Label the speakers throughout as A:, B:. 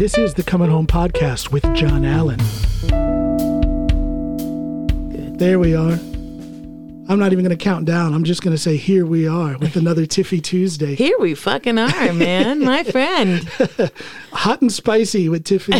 A: This is the Coming Home Podcast with John Allen. There we are. I'm not even going to count down. I'm just going to say, here we are with another Tiffy Tuesday.
B: Here we fucking are, man. My friend.
A: Hot and spicy with Tiffy.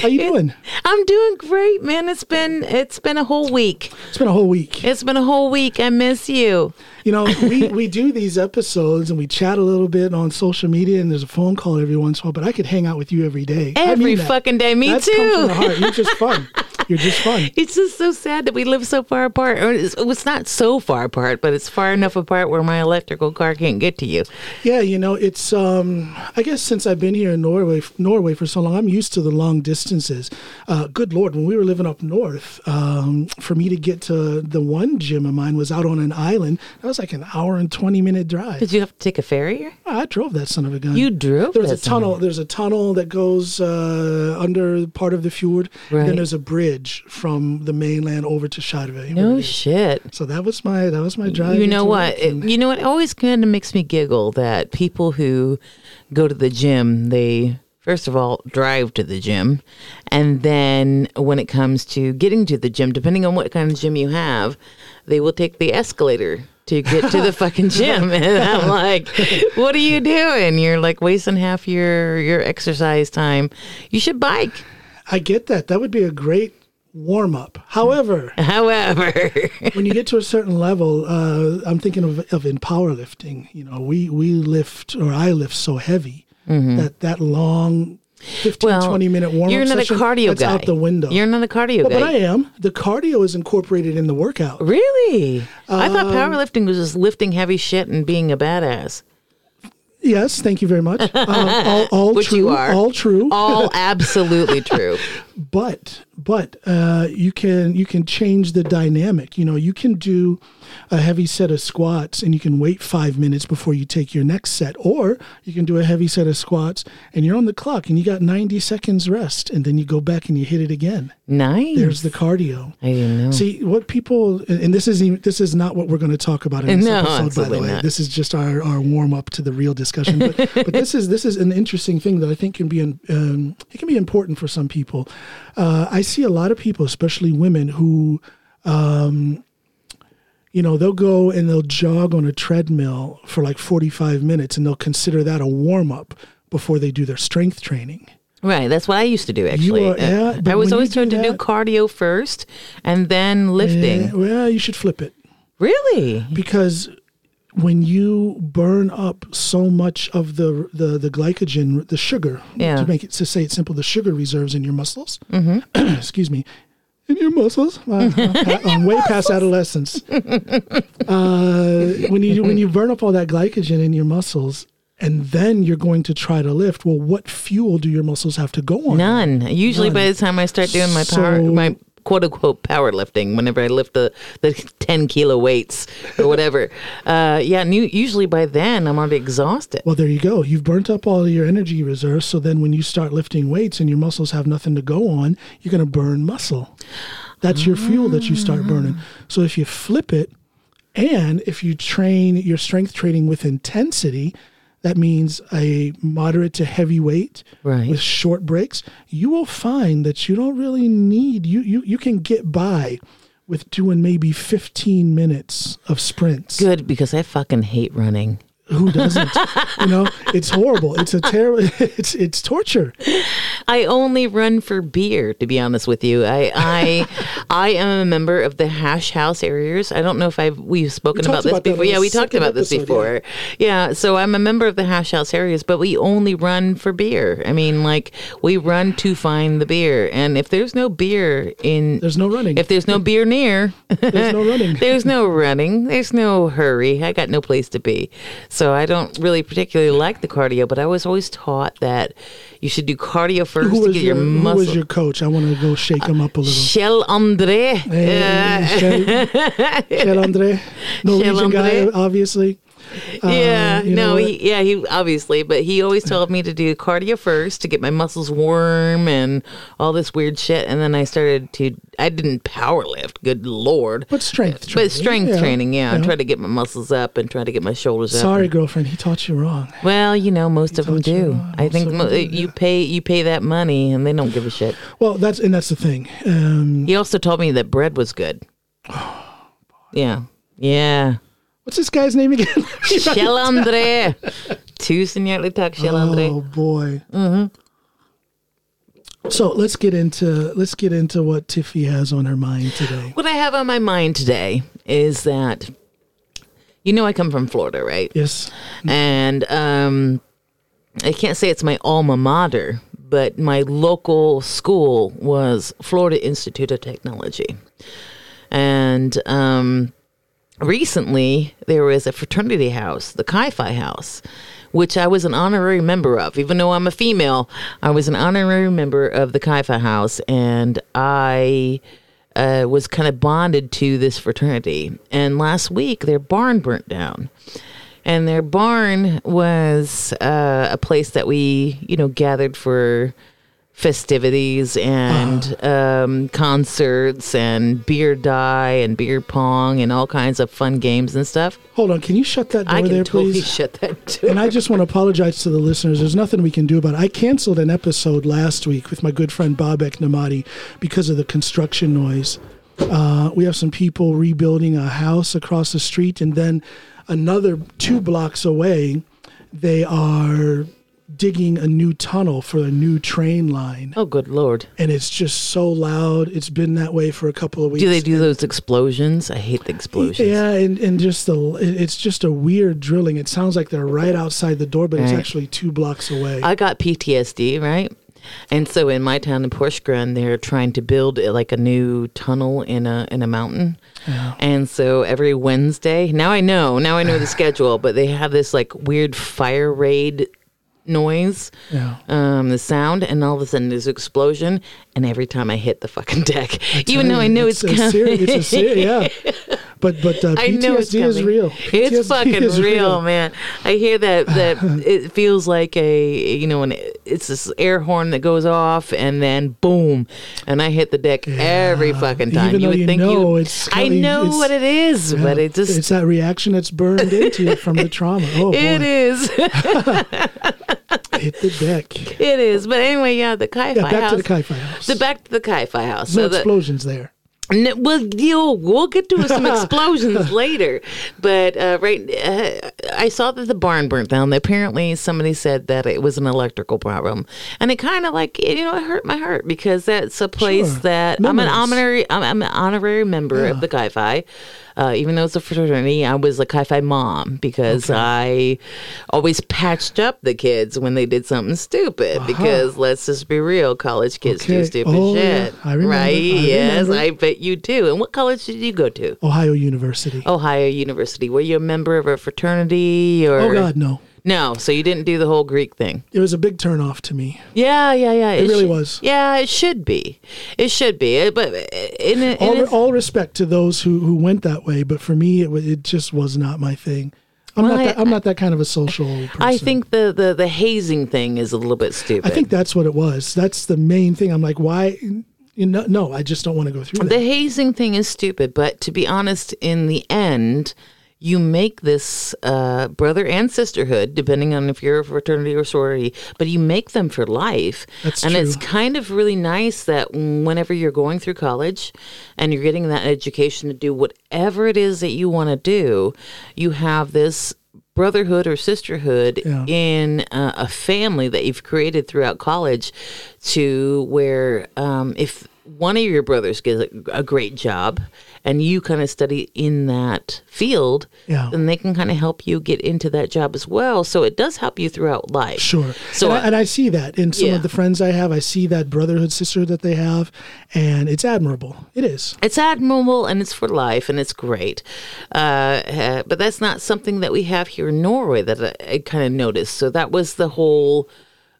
A: How you doing?
B: I'm doing great, man. It's been it's been a whole week.
A: It's been a whole week.
B: It's been a whole week. I miss you.
A: You know, we, we do these episodes and we chat a little bit on social media and there's a phone call every once in a while, but I could hang out with you every day. I
B: Every
A: mean
B: fucking day. Me
A: That's comes from
B: too.
A: the heart. You're just fun. You're just fun.
B: It's just so sad that we live so far apart. Or it's, it's not so far apart, but it's far enough apart where my electrical car can't get to you.
A: Yeah, you know, it's um I guess since I've been here in Norway Norway for so long, I'm used to the long distances. Uh good lord, when we were living up north, um for me to get to the one gym of mine was out on an island. That was like an hour and 20 minute drive.
B: Did you have to take a ferry?
A: I drove that son of a gun.
B: You drove
A: There was a
B: that son of
A: tunnel. There's a tunnel that goes uh, under part of the fjord. And then there's a bridge from the mainland over to Skjervøy.
B: No shit.
A: So that was my that was my drive.
B: You know what? It, you know what? It always kind of makes me giggle that people who go to the gym, they first of all drive to the gym, and then when it comes to getting to the gym, depending on what kind of gym you have, they will take the escalator to get to the fucking gym. And I'm like, what are you doing? You're like wasting half your your exercise time. You should bike.
A: I get that. That would be a great warm up. However,
B: However,
A: when you get to a certain level, uh, I'm thinking of, of in powerlifting. You know, we we lift or I lift so heavy that that long 15,
B: Mm-hmm. well,
A: 20 minute warm up
B: you're not
A: session,
B: a cardio
A: that's
B: guy.
A: out the window.
B: You're not a cardio
A: well,
B: guy.
A: but I am. The cardio is incorporated in the workout.
B: Really? I thought
A: Um,
B: powerlifting was just lifting heavy shit and being a badass.
A: Yes, thank you very much. Um, all, all
B: Which
A: true.
B: you are.
A: All true.
B: All absolutely true.
A: but but uh, you can you can change the dynamic. You know, you can do a heavy set of squats and you can wait five minutes before you take your next set, or you can do a heavy set of squats and you're on the clock and you got 90 seconds rest, and then you go back and you hit it again.
B: Nice.
A: There's the cardio.
B: I didn't know.
A: See what people, and this is even, this is not what we're going to talk about in this
B: No,
A: episode. By the way,
B: not.
A: this is just our, our warm up to the real discussion. But, but this is this is an interesting thing that I think can be um, it can be important for some people. Uh, I see a lot of people, especially women, who. Um, you know, they'll go and they'll jog on a treadmill for like 45 minutes and they'll consider that a warm up before they do their strength training.
B: right. That's what I used to do, actually.
A: are- yeah,
B: I was always trying to do cardio first and then lifting.
A: Eh, well, you should flip it.
B: Really?
A: because when you burn up so much of the the, the glycogen, the sugar,
B: Yeah.
A: to make it to say it simple, the sugar reserves in your muscles. excuse me, in your muscles. Uh, I'm way past adolescence. Uh, when you when you burn up all that glycogen in your muscles. And then you're going to try to lift. Well, what fuel do your muscles have to go on?
B: None. Usually by the time I start doing my power,
A: So-
B: my quote unquote powerlifting, whenever I lift the, the 10 kilo weights or whatever, uh, yeah, usually by then I'm already exhausted.
A: Well, there you go. You've burnt up all your energy reserves. So then when you start lifting weights and your muscles have nothing to go on, you're going to burn muscle. That's your fuel that you start burning. So if you flip it and if you train your strength training with intensity, that means a moderate to heavy weight
B: Right.
A: with short breaks, you will find that you don't really need you you you can get by with doing maybe 15 minutes of sprints.
B: Good, because I fucking hate running.
A: Who doesn't? you know, it's horrible. It's a terrible. It's it's torture.
B: I only run for beer, to be honest with you. I I I am a member of the Hash House Harriers. I don't know if I've we've spoken
A: We
B: about this
A: about
B: before. Yeah, we talked about this before. Yeah. so I'm a member of the Hash House Harriers, but we only run for beer. I mean, like we run to find the beer, and if there's no beer in,
A: There's no running.
B: if there's no beer near,
A: There's no running.
B: there's no running. There's no hurry. I got no place to be. So I don't really particularly like the cardio, but I was always taught that you should do cardio first
A: who
B: to get
A: your,
B: your,
A: who was your coach? I want to go shake him up a little.
B: Kjell André.
A: Hey, Kjell, Kjell André, Norwegian guy,
B: Andre.
A: obviously.
B: Yeah,
A: you know
B: no, he, yeah, he obviously, but he always told me to do cardio first to get my muscles warm and all this weird shit, and then I started to. I didn't power lift, good lord,
A: But strength training.
B: but strength
A: yeah,
B: training, yeah,
A: yeah.
B: try to get my muscles up and try to get my shoulders up.
A: Sorry, girlfriend, he taught you wrong.
B: Well, you know, most of them do. I think mo- you pay you pay that money, and they don't give a shit.
A: Well, that's and that's the thing. Um,
B: He also told me that bread was good. Yeah, yeah.
A: What's this guy's name again?
B: Kjell André. Tusen hjärtligt tack, Kjell André.
A: Oh boy.
B: Mm-hmm.
A: So let's get into let's get into what Tiffy has on her mind today.
B: What I have on my mind today is that, you know, I come from Florida, right?
A: Yes.
B: And um, I can't say it's my alma mater, but my local school was Florida Institute of Technology. And um, recently, there was a fraternity house, the Chi Phi House, which I was an honorary member of. Even though I'm a female, I was an honorary member of the Chi Phi House, and I uh, was kind of bonded to this fraternity. And last week, their barn burnt down. And their barn was uh, a place that we, you know, gathered for festivities and um, concerts and beer die and beer pong and all kinds of fun games and stuff.
A: Hold on. Can you shut that door
B: I can
A: there,
B: totally
A: please?
B: shut that too.
A: And I just want to apologize to the listeners. There's nothing we can do about it. I canceled an episode last week with my good friend Bobek Namadi because of the construction noise. Uh, we have some people rebuilding a house across the street, and then another two blocks away, they are digging a new tunnel for a new train line.
B: Oh, good lord!
A: And it's just so loud. It's been that way for a couple of weeks.
B: Do they do those explosions? I hate the explosions.
A: Yeah, and, and just the it's just a weird drilling. It sounds like they're right outside the door, but it's actually two blocks away.
B: I got PTSD, right? And so in my town in Porsgrunn, they're trying to build uh, like a new tunnel in a in a mountain. And so every Wednesday, now I know, now I know the schedule, but they have this like weird fire raid noise,
A: Yeah.
B: um, the sound, and all of a sudden there's an explosion, and every time I hit the fucking deck, even though I know it's,
A: a
B: coming.
A: serious, it's a ser- yeah. But but uh,
B: I know it's
A: PTSD is real.
B: It's fucking
A: is
B: real, man. I hear that that it feels like a you know, an, it's this air horn that goes off and then boom, and I hit the deck every fucking time.
A: Even though
B: would
A: you
B: think
A: know
B: you,
A: it's
B: I know
A: it's-
B: what it is, but it just
A: it's that reaction that's burned into you from the trauma. Oh
B: it
A: boy,
B: is,
A: hit the deck.
B: it is. But anyway, yeah, the Chi
A: yeah, back
B: house.
A: to the Chi Phi house.
B: So back to the Chi Phi house.
A: no
B: So the,
A: explosions there.
B: No, well, you we'll get to some explosions later, but uh, right, uh, I saw that the barn burnt down. Apparently, somebody said that it was an electrical problem, and it kind of like you know it hurt my heart because that's a place
A: Sure.
B: that I'm an honorary I'm, I'm an honorary member of the Chi Phi. Uh, even though it's a fraternity, I was a Chi Phi mom because I always patched up the kids when they did something stupid. Because let's just be real, college kids do
A: Uh-huh.
B: Stupid
A: Oh, yeah.
B: shit,
A: I remember.
B: right?
A: I
B: yes. I bet you do. And what college did you go to?
A: Ohio University.
B: Ohio University. Were you a member of a fraternity or?
A: Oh God, no.
B: No, so you didn't do the whole Greek thing.
A: It was a big turnoff to me.
B: Yeah, yeah, yeah.
A: It really
B: should-
A: was.
B: Yeah, it should be. It should be. Uh, But in, in
A: All, all respect to those who, who went that way, but for me, it it just was not my thing. I'm
B: Well,
A: not
B: I-
A: that, I'm not that kind of a social person.
B: I think the, the the hazing thing is a little bit stupid.
A: I think that's what it was. That's the main thing. I'm like, why? You know, no, I just don't want to go through it.
B: the
A: that.
B: hazing thing is stupid. But to be honest, in the end, you make this uh, brother and sisterhood, depending on if you're a fraternity or sorority, but you make them for life.
A: That's
B: and
A: true.
B: it's kind of really nice that whenever you're going through college and you're getting that education to do whatever it is that you want to do, you have this brotherhood or sisterhood
A: Yeah.
B: in uh, a family that you've created throughout college to where um, if one of your brothers gets a, a great job and you kind of study in that field,
A: Yeah.
B: then they can kind of help you get into that job as well. So it does help you throughout life.
A: Sure.
B: So
A: and, I, and I see that in some
B: Yeah.
A: of the friends I have. I see that brotherhood, sisterhood that they have, and it's admirable. It is.
B: It's admirable and it's for life and it's great. Uh, uh, but that's not something that we have here in Norway that I, I kind of noticed. So that was the whole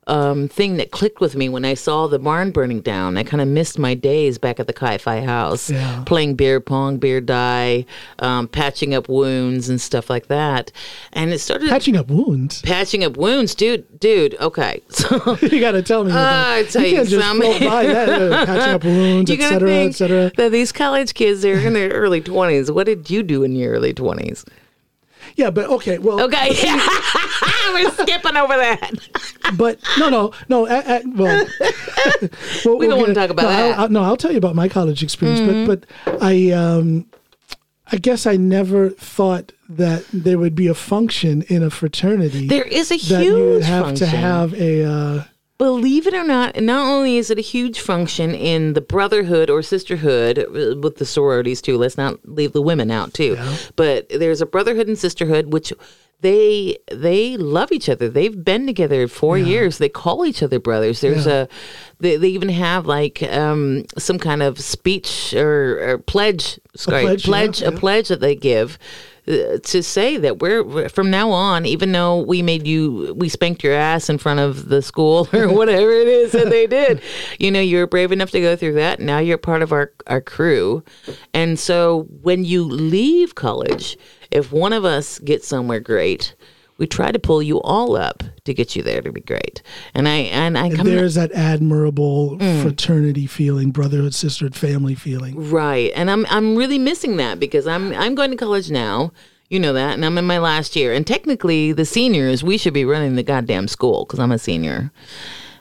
B: um, thing that clicked with me when I saw the barn burning down. I kind of missed my days back at the Chi Phi house,
A: Yeah.
B: playing beer pong, beer die, um, patching up wounds and stuff like that. And it started
A: Patching up wounds.
B: patching up wounds, dude. Dude, okay, so.
A: you got to tell me. about
B: I tell
A: you
B: you
A: can't just by that. uh, patching up wounds, etc., etc.
B: that these college kids, they're in their early 20s. What did you do in your early 20s?
A: Yeah, but okay. Well,
B: Okay. We're skipping over that.
A: but no, no, no. well, well,
B: We don't wanna talk about
A: no,
B: that. Mm-hmm.
A: I'll, I'll, no, I'll tell you about my college experience. But but I um, I guess I never thought that there would be a function in a fraternity
B: There is a huge
A: that you would have
B: function.
A: to have a. Uh,
B: Believe it or not, not only is it a huge function in the brotherhood or sisterhood uh, with the sororities too. Let's not leave the women out too. But there's a brotherhood and sisterhood which they they love each other. They've been together four years. They call each other brothers. There's
A: Yeah.
B: a they, they even have like um, some kind of speech or, or pledge, sorry,
A: pledge,
B: pledge,
A: yeah,
B: a
A: yeah.
B: pledge that they give Uh, to say that we're, we're- from now on, even though we made you, we spanked your ass in front of the school or whatever it is that they did, you know, you're brave enough to go through that. Now you're part of our our crew, and so when you leave college, if one of us gets somewhere great. We try to pull you all up to get you there to be great, and I and I
A: and
B: come
A: there's that admirable
B: Mm.
A: fraternity feeling, brotherhood, sisterhood, family feeling.
B: Right. And I'm I'm really missing that because I'm I'm going to college now. You know that, and I'm in my last year. And technically, the seniors we should be running the goddamn school because I'm a senior.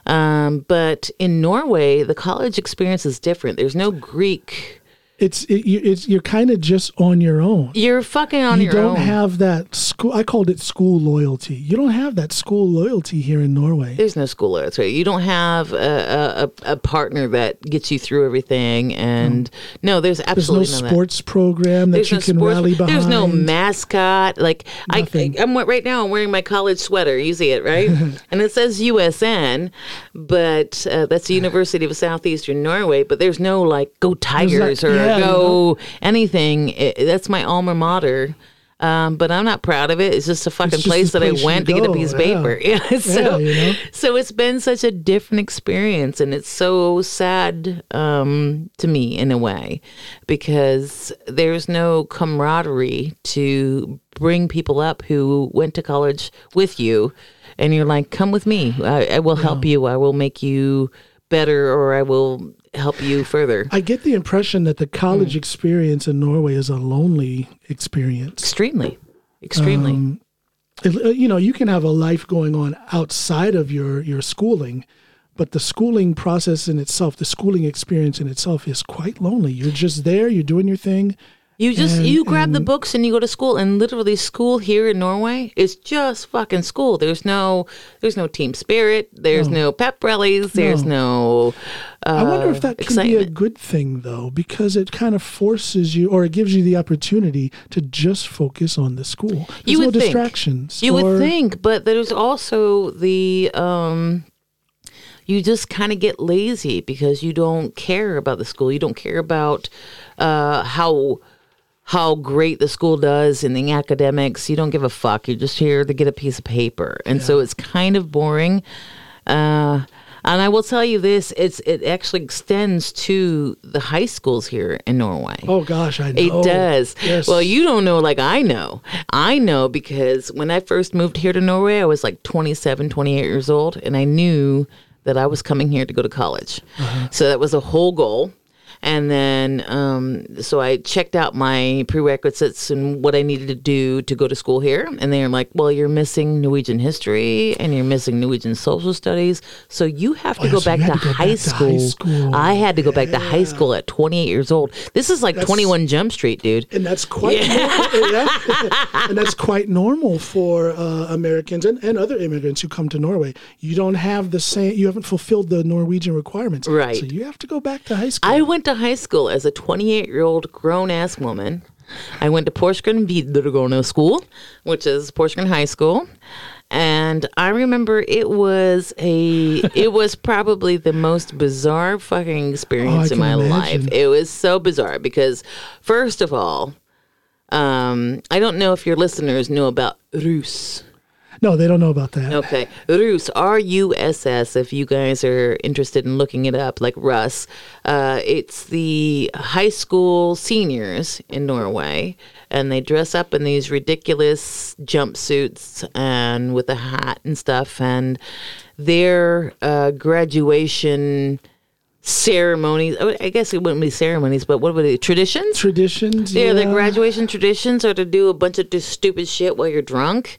B: Um, but in Norway, the college experience is different. There's no Greek.
A: It's it, it's you're kind of just on your own.
B: You're fucking on
A: you
B: your own.
A: You don't have that school. I called it school loyalty. You don't have that school loyalty here in Norway.
B: There's no school loyalty. You don't have a, a, a partner that gets you through everything. And no, there's
A: There's no
B: absolutely none that.
A: sports program that
B: There's
A: you
B: no
A: can
B: sports-
A: rally behind.
B: There's no mascot. Like I,
A: Nothing.
B: I, am right now. I'm wearing my college sweater. You see it, right? and it says USN, but uh, that's the University of Southeastern Norway. But there's no like go Tigers or
A: yeah, you
B: go anything. It, that's my alma mater. Um, but I'm not proud of it. It's just a fucking
A: just
B: place
A: the
B: that I
A: place you
B: went to get a piece of
A: yeah.
B: paper. Yeah, so
A: you know?
B: so it's been such a different experience, and it's so sad um, to me in a way because there's no camaraderie to bring people up who went to college with you, and you're like, "Come with me. I, I will help you. I will make you better, or I will help you further."
A: I get the impression that the college experience in Norway is a lonely experience.
B: Extremely, extremely.
A: Um, It- uh, you know, you can have a life going on outside of your your schooling, but the schooling process in itself, the schooling experience in itself, is quite lonely. You're just there. You're doing your thing.
B: You just
A: And-
B: you grab the books and you go to school and literally school here in Norway is just fucking school. There's no there's no team spirit. There's no, pep rallies. There's no. uh,
A: I wonder if that could be a good thing, though, because it kind of forces you, or it gives you the opportunity to just focus on the school. There's
B: You
A: no
B: would think.
A: distractions.
B: You
A: or-
B: would think, but there's also the um you just kind of get lazy because you don't care about the school. You don't care about uh how how great the school does in the academics. You don't give a fuck. You're just here to get a piece of paper. And so it's kind of boring. Uh and I will tell you this, it's it actually extends to the high schools here in Norway.
A: Oh gosh, I know.
B: It does.
A: Yes.
B: Well, you don't know like I know. I know because when I first moved here to Norway, I was like 27, 28 years old, and I knew that I was coming here to go to college.
A: Uh-huh.
B: So that was a whole goal. And then, um, so I checked out my prerequisites and what I needed to do to go to school here. And they're like, well, you're missing Norwegian history and you're missing Norwegian social studies. So you have to
A: Oh,
B: go
A: so
B: back to
A: to go
B: high
A: back to high
B: school. I had to go back to high school at 28 years old. This is like 21 Jump Street, dude.
A: and that's quite normal, yeah. and that's quite normal for uh, Americans and, and other immigrants who come to Norway. You don't have the same. You haven't fulfilled the Norwegian requirements,
B: Right.
A: So you have to go back to high school.
B: I went to high school as a 28 year old grown ass woman. I went to Porsgrunn Videregående School, which is Porsgrunn High School. And I remember it was a, it was probably the most bizarre fucking experience in my
A: imagine.
B: life. It was so bizarre because, first of all, um, I don't know if your listeners know about Rus.
A: No, they don't know about that.
B: Okay. Rus, R U S S, if you guys are interested in looking it up, like Russ. Uh, it's the high school seniors in Norway, and they dress up in these ridiculous jumpsuits and with a hat and stuff, and their uh, graduation ceremonies. I guess it wouldn't be ceremonies, but what would it? Traditions.
A: Traditions.
B: Yeah, the graduation traditions are to do a bunch of just stupid shit while you're drunk.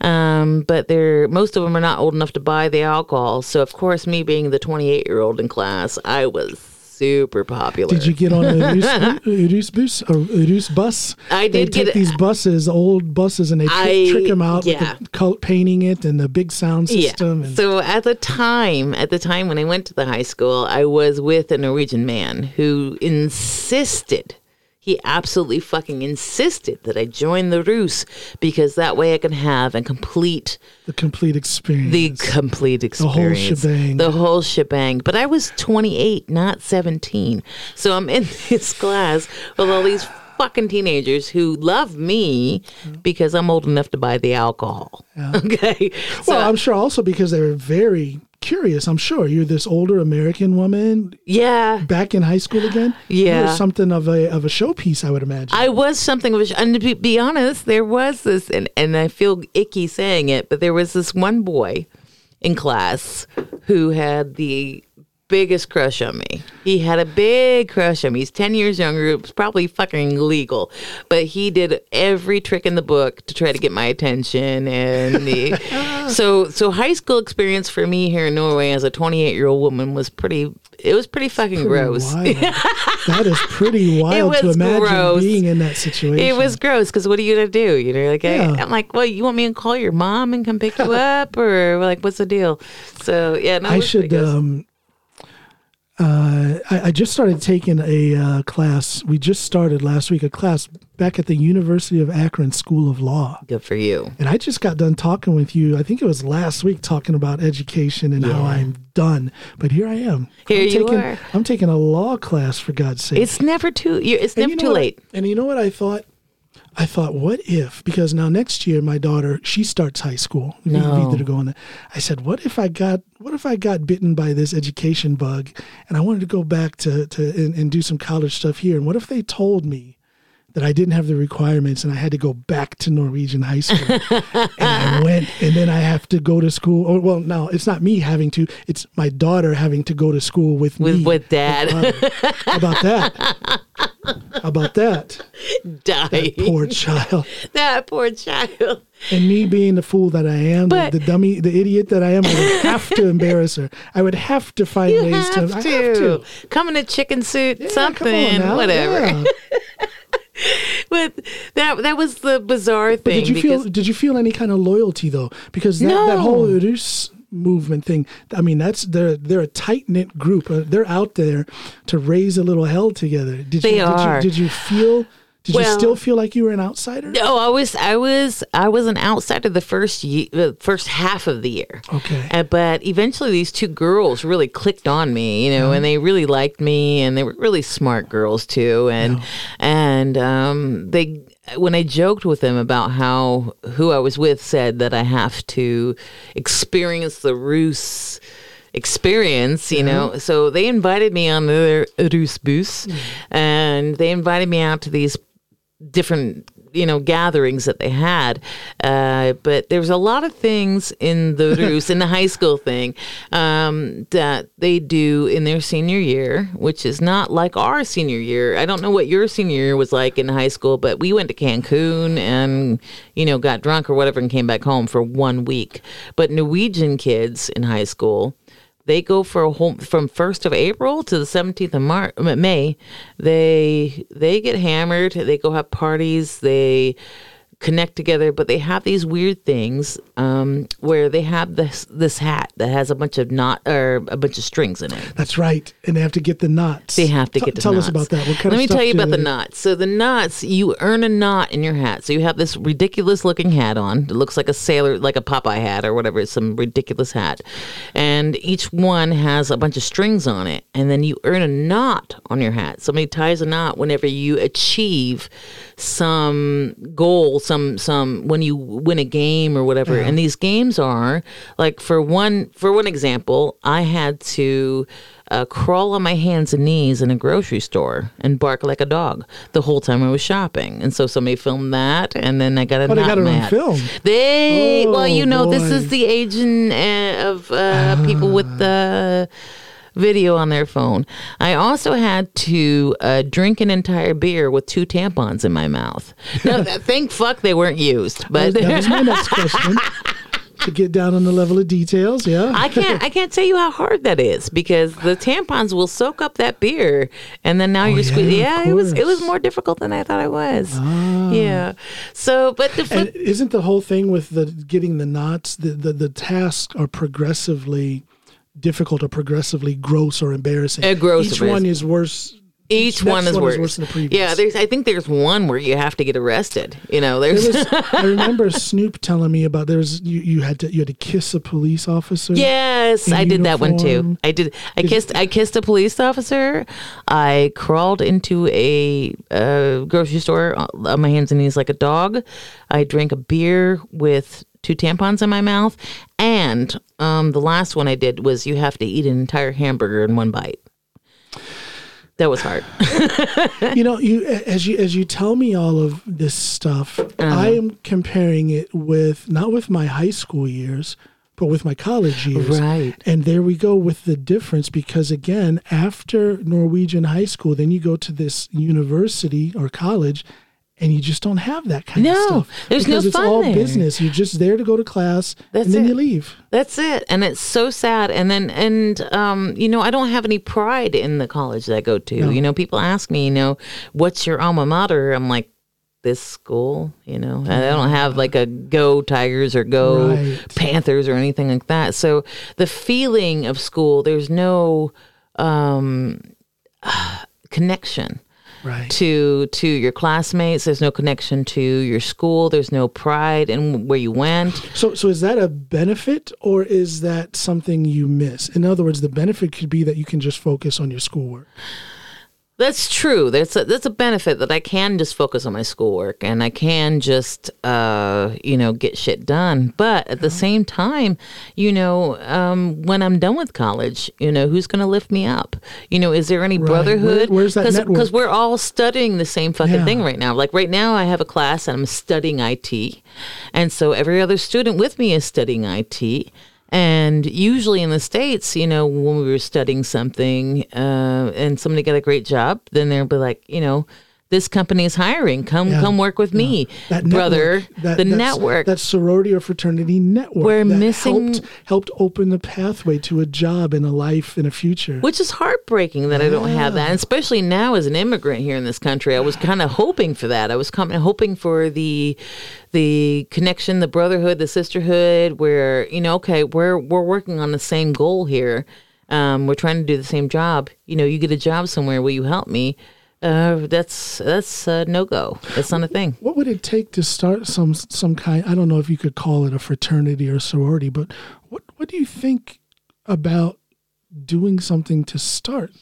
B: Um, but they're most of them are not old enough to buy the alcohol. So of course, me being the 28 year old in class, I was super popular.
A: Did you get on a Urus, bus Urus bus?
B: I
A: They
B: did
A: take
B: get-
A: these buses, old buses, and they trick,
B: I-
A: trick them out
B: yeah.
A: with the color, painting it and the big sound system.
B: Yeah.
A: And,
B: So at the time, at the time when I went to the high school, I was with a Norwegian man who insisted. He absolutely fucking insisted that I join the Rus because that way I can have a complete
A: the complete experience.
B: the complete experience.
A: The whole shebang.
B: The whole shebang. But I was 28, not 17. So I'm in this class with all these fucking teenagers who love me because I'm old enough to buy the alcohol. Okay. So,
A: well, I'm sure also because they were very curious. I'm sure you're this older American woman
B: yeah.
A: back in high school again.
B: Yeah.
A: something of a of a showpiece, I would imagine.
B: I was something of a, and to be, be honest, there was this, and, and I feel icky saying it, but there was this one boy in class who had the biggest crush on me. He had a big crush on me. He's 10 years younger. It was probably fucking illegal, but he did every trick in the book to try to get my attention. And he, so, so high school experience for me here in Norway as a 28 year old woman was pretty, it was pretty fucking gross.
A: That is pretty wild to imagine
B: gross.
A: being in that situation.
B: It was gross because what are you gonna do? You know, like
A: Yeah.
B: I, I'm like, well, you want me to call your mom and come pick you up, or like, what's the deal? So yeah, no,
A: I should. Um, uh, I, I just started taking a uh, class. We just started last week a class back at the University of Akron School of Law.
B: Good for you.
A: And I just got done talking with you. I think it was last week talking about education and how I'm done. But here I am.
B: Here
A: I'm
B: you
A: taking,
B: are.
A: I'm taking a law class for God's sake.
B: It's never too. It's never
A: you know
B: too late.
A: And you know what I thought? I thought, what if? Because now next year, my daughter she starts high school.
B: No.
A: to go on. that. I said, what if I got what if I got bitten by this education bug, and I wanted to go back to to and, and do some college stuff here? And what if they told me that I didn't have the requirements and I had to go back to Norwegian high school? and I went, and then I have to go to school. Or well, no, it's not me having to. It's my daughter having to go to school with
B: With
A: me.
B: with dad,
A: How about that? How about that?
B: die.
A: Poor child.
B: that poor child.
A: And me being the fool that I am, the,
B: But-
A: the dummy, the idiot that I am, I would have to embarrass her. I would have to find
B: You
A: ways to.
B: to.
A: I have to.
B: come in a chicken suit,
A: Yeah,
B: something, whatever.
A: Yeah.
B: But that that was the bizarre
A: But
B: thing.
A: did you feel? Did you feel any kind of loyalty though? Because that,
B: No.
A: that whole movement thing. I mean, that's they're they're a tight knit group. Uh, they're out there to raise a little hell together. Did
B: They
A: you,
B: are.
A: Did you, did you feel? Did you still feel like you were an outsider?
B: No, I was, I was, I was an outsider the first year, the first half of the year.
A: Okay.
B: Uh, but eventually, these two girls really clicked on me, you know, and they really liked me, and they were really smart girls too. And and um, they, when I joked with them about how who I was with said that I have to experience the Rus experience, you know. So they invited me on their Rus bus, mm. and they invited me out to these different you know gatherings that they had. Uh, but there was a lot of things in the Rus in the high school thing um, that they do in their senior year which is not like our senior year. I don't know what your senior year was like in high school but we went to cancun and you know got drunk or whatever and came back home for one week. But norwegian kids in high school they go for a whole from first of April to the seventeenth of Mar- May. They they get hammered. They go have parties. They connect together, but they have these weird things um, where they have this this hat that has a bunch of knot or a bunch of strings in it.
A: That's right. And they have to get the knots.
B: They have to
A: T-
B: get the
A: Tell
B: knots.
A: us about that. What kind
B: Let me tell you about the knots. So the knots, you earn a knot in your hat. So you have this ridiculous looking hat on. It looks like a sailor, like a Popeye hat or whatever. It's some ridiculous hat, and each one has a bunch of strings on it. And then you earn a knot on your hat. Somebody ties a knot whenever you achieve some goal, some some when you win a game or whatever. And these games are like for one for one example, I had to uh, crawl on my hands and knees in a grocery store and bark like a dog the whole time I was shopping. And so somebody filmed that, and then I got a
A: Oh, they
B: not
A: got it on
B: mad.
A: film.
B: They well,
A: Oh,
B: you know, this is the age and, uh, of uh, people with the video on their phone. I also had to uh, drink an entire beer with two tampons in my mouth. No, that, thank fuck they weren't used, but.
A: that was my next question. to get down on the level of details, yeah.
B: I can't. I can't tell you how hard that is because the tampons will soak up that beer, and then now you're squeezing.
A: Oh, yeah,
B: Yeah, it was. It was more difficult than I thought it was. Yeah. So, but the
A: isn't the whole thing with the getting the knots the, the the tasks are progressively difficult or progressively gross or embarrassing
B: Uh, gross
A: each one is worse
B: each one is
A: one
B: worse.
A: is worse than the previous.
B: Yeah, there's. I think there's one where you have to get arrested. You know,
A: There
B: there's.
A: was, I remember Snoop telling me about there's you, you had to you had to kiss a police officer.
B: Yes, I did that one too. I did. I kissed. I kissed a police officer. I crawled into a uh, grocery store on my hands and knees like a dog. I drank a beer with two tampons in my mouth, and um, the last one I did was you have to eat an entire hamburger in one bite. That was hard.
A: you know you as you as you tell me all of this stuff
B: Uh-huh.
A: i am comparing it with not with my high school years but with my college years
B: Right.
A: and there we go with the difference because again after norwegian high school then you go to this university or college and you just don't have that kind of
B: No,
A: stuff
B: there's no
A: because it's
B: fun
A: all
B: there.
A: business you're just there to go to class
B: That's
A: and then
B: it.
A: you leave
B: That's it. And it's so sad. And then, and, um, you know, I don't have any pride in the college that I go to. You know, people ask me, you know, what's your alma mater? I'm like, this school, you know, and I don't have like a go Tigers or go
A: Right.
B: Panthers or anything like that. So the feeling of school, there's no, um, connection
A: right
B: to to your classmates there's no connection to your school there's no pride in where you went
A: So, so is that a benefit or is that something you miss? In other words, the benefit could be that you can just focus on your schoolwork.
B: That's true. That's a, that's a benefit that I can just focus on my schoolwork and I can just uh, you know get shit done. But at the same time, you know, um, when I'm done with college, you know, who's going to lift me up? You know, is there any brotherhood?
A: Where- where's that network?
B: Because we're all studying the same fucking
A: Yeah.
B: thing right now. Like right now, I have a class and I'm studying IT, and so every other student with me is studying IT. And usually in the States, you know, when we were studying something uh, and somebody got a great job, then they'll be like, you know, this company is hiring. Come
A: Yeah.
B: come work with me,
A: That
B: brother.
A: network, that,
B: the network.
A: that sorority or fraternity network.
B: We're missing-
A: helped, helped open the pathway to a job and a life and a future.
B: which is heartbreaking that I don't have that, and especially now as an immigrant here in this country. I was kind of hoping for that. I was kind of hoping for the the connection, the brotherhood, the sisterhood, where you know, okay, we're we're working on the same goal here. Um, we're trying to do the same job. You know, you get a job somewhere. Will you help me? Uh, that's that's a no go. That's not a thing.
A: What would it take to start some some kind? I don't know if you could call it a fraternity or sorority, but what what do you think about doing something to start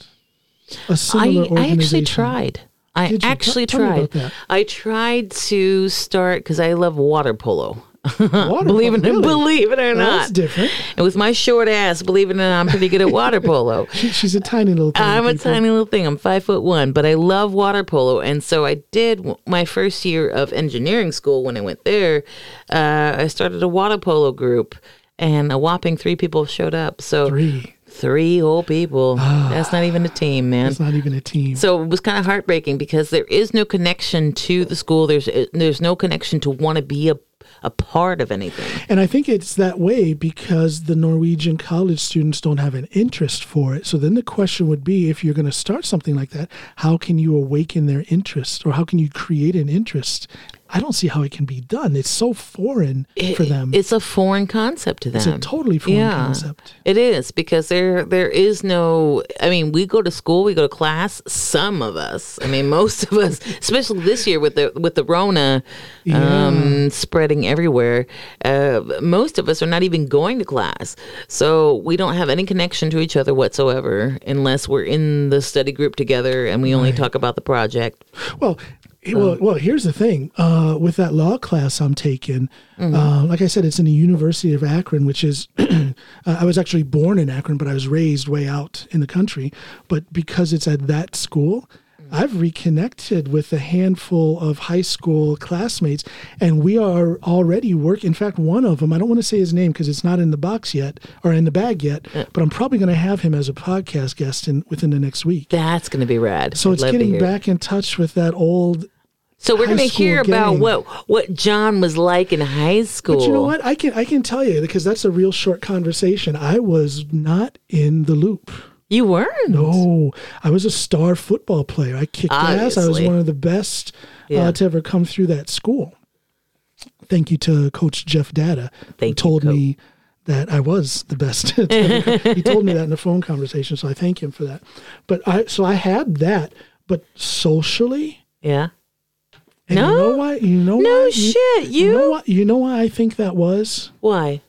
A: a similar
B: I
A: organization?
B: actually tried. I actually
A: tell
B: tried. I tried to start because I love water polo.
A: Water
B: believe it,
A: polo, really?
B: believe it or not.
A: That's different.
B: And with my short ass, believe it or not, I'm pretty good at water polo.
A: She, she's a tiny little. Thing,
B: I'm a
A: people.
B: tiny little thing. I'm five foot one, but I love water polo. And so I did my first year of engineering school when I went there. Uh, I started a water polo group, and a whopping three people showed up. So
A: Three.
B: Three whole people. That's not even a team, man.
A: It's not even a team.
B: So it was kind of heartbreaking because there is no connection to the school. There's uh, there's no connection to want to be a a part of anything.
A: And I think it's that way because the Norwegian college students don't have an interest for it. So then the question would be if you're going to start something like that, how can you awaken their interest or how can you create an interest? I don't see how it can be done. It's so foreign for them.
B: It's a foreign concept to them.
A: It's a totally foreign concept.
B: It is because there there is no. I mean, we go to school, we go to class. Some of us, I mean, most of us, especially this year with the with the Rona um, spreading everywhere, uh, most of us are not even going to class. So we don't have any connection to each other whatsoever, unless we're in the study group together and we only talk about the project.
A: Well, Well, well, here's the thing. Uh, with that law class I'm taking, uh, like I said, it's in the University of Akron, which is. uh, I was actually born in Akron, but I was raised way out in the country. But because it's at that school, I've reconnected with a handful of high school classmates, and we are already working. In fact, one of them, I don't want to say his name because it's not in the box yet or in the bag yet, uh. but I'm probably going to have him as a podcast guest in within the next week.
B: That's going to be rad.
A: So
B: I'd
A: it's getting back in touch with that old.
B: So we're going to hear
A: school
B: about what what John was like in high school.
A: But you know what? I can I can tell you because that's a real short conversation. I was not in the loop.
B: You weren't.
A: No, I was a star football player. I kicked ass. I was one of the best
B: Yeah.
A: uh, to ever come through that school. Thank you to Coach Jeff Data, who
B: Thank you,
A: told
B: Coach.
A: me that I was the best. to ever come- he told me that in a phone conversation, so I thank him for that. But I so I had that, but socially,
B: Yeah. No?
A: you know why? You know
B: No
A: why?
B: shit,
A: You know
B: you?
A: why? You know why I think that was.
B: Why?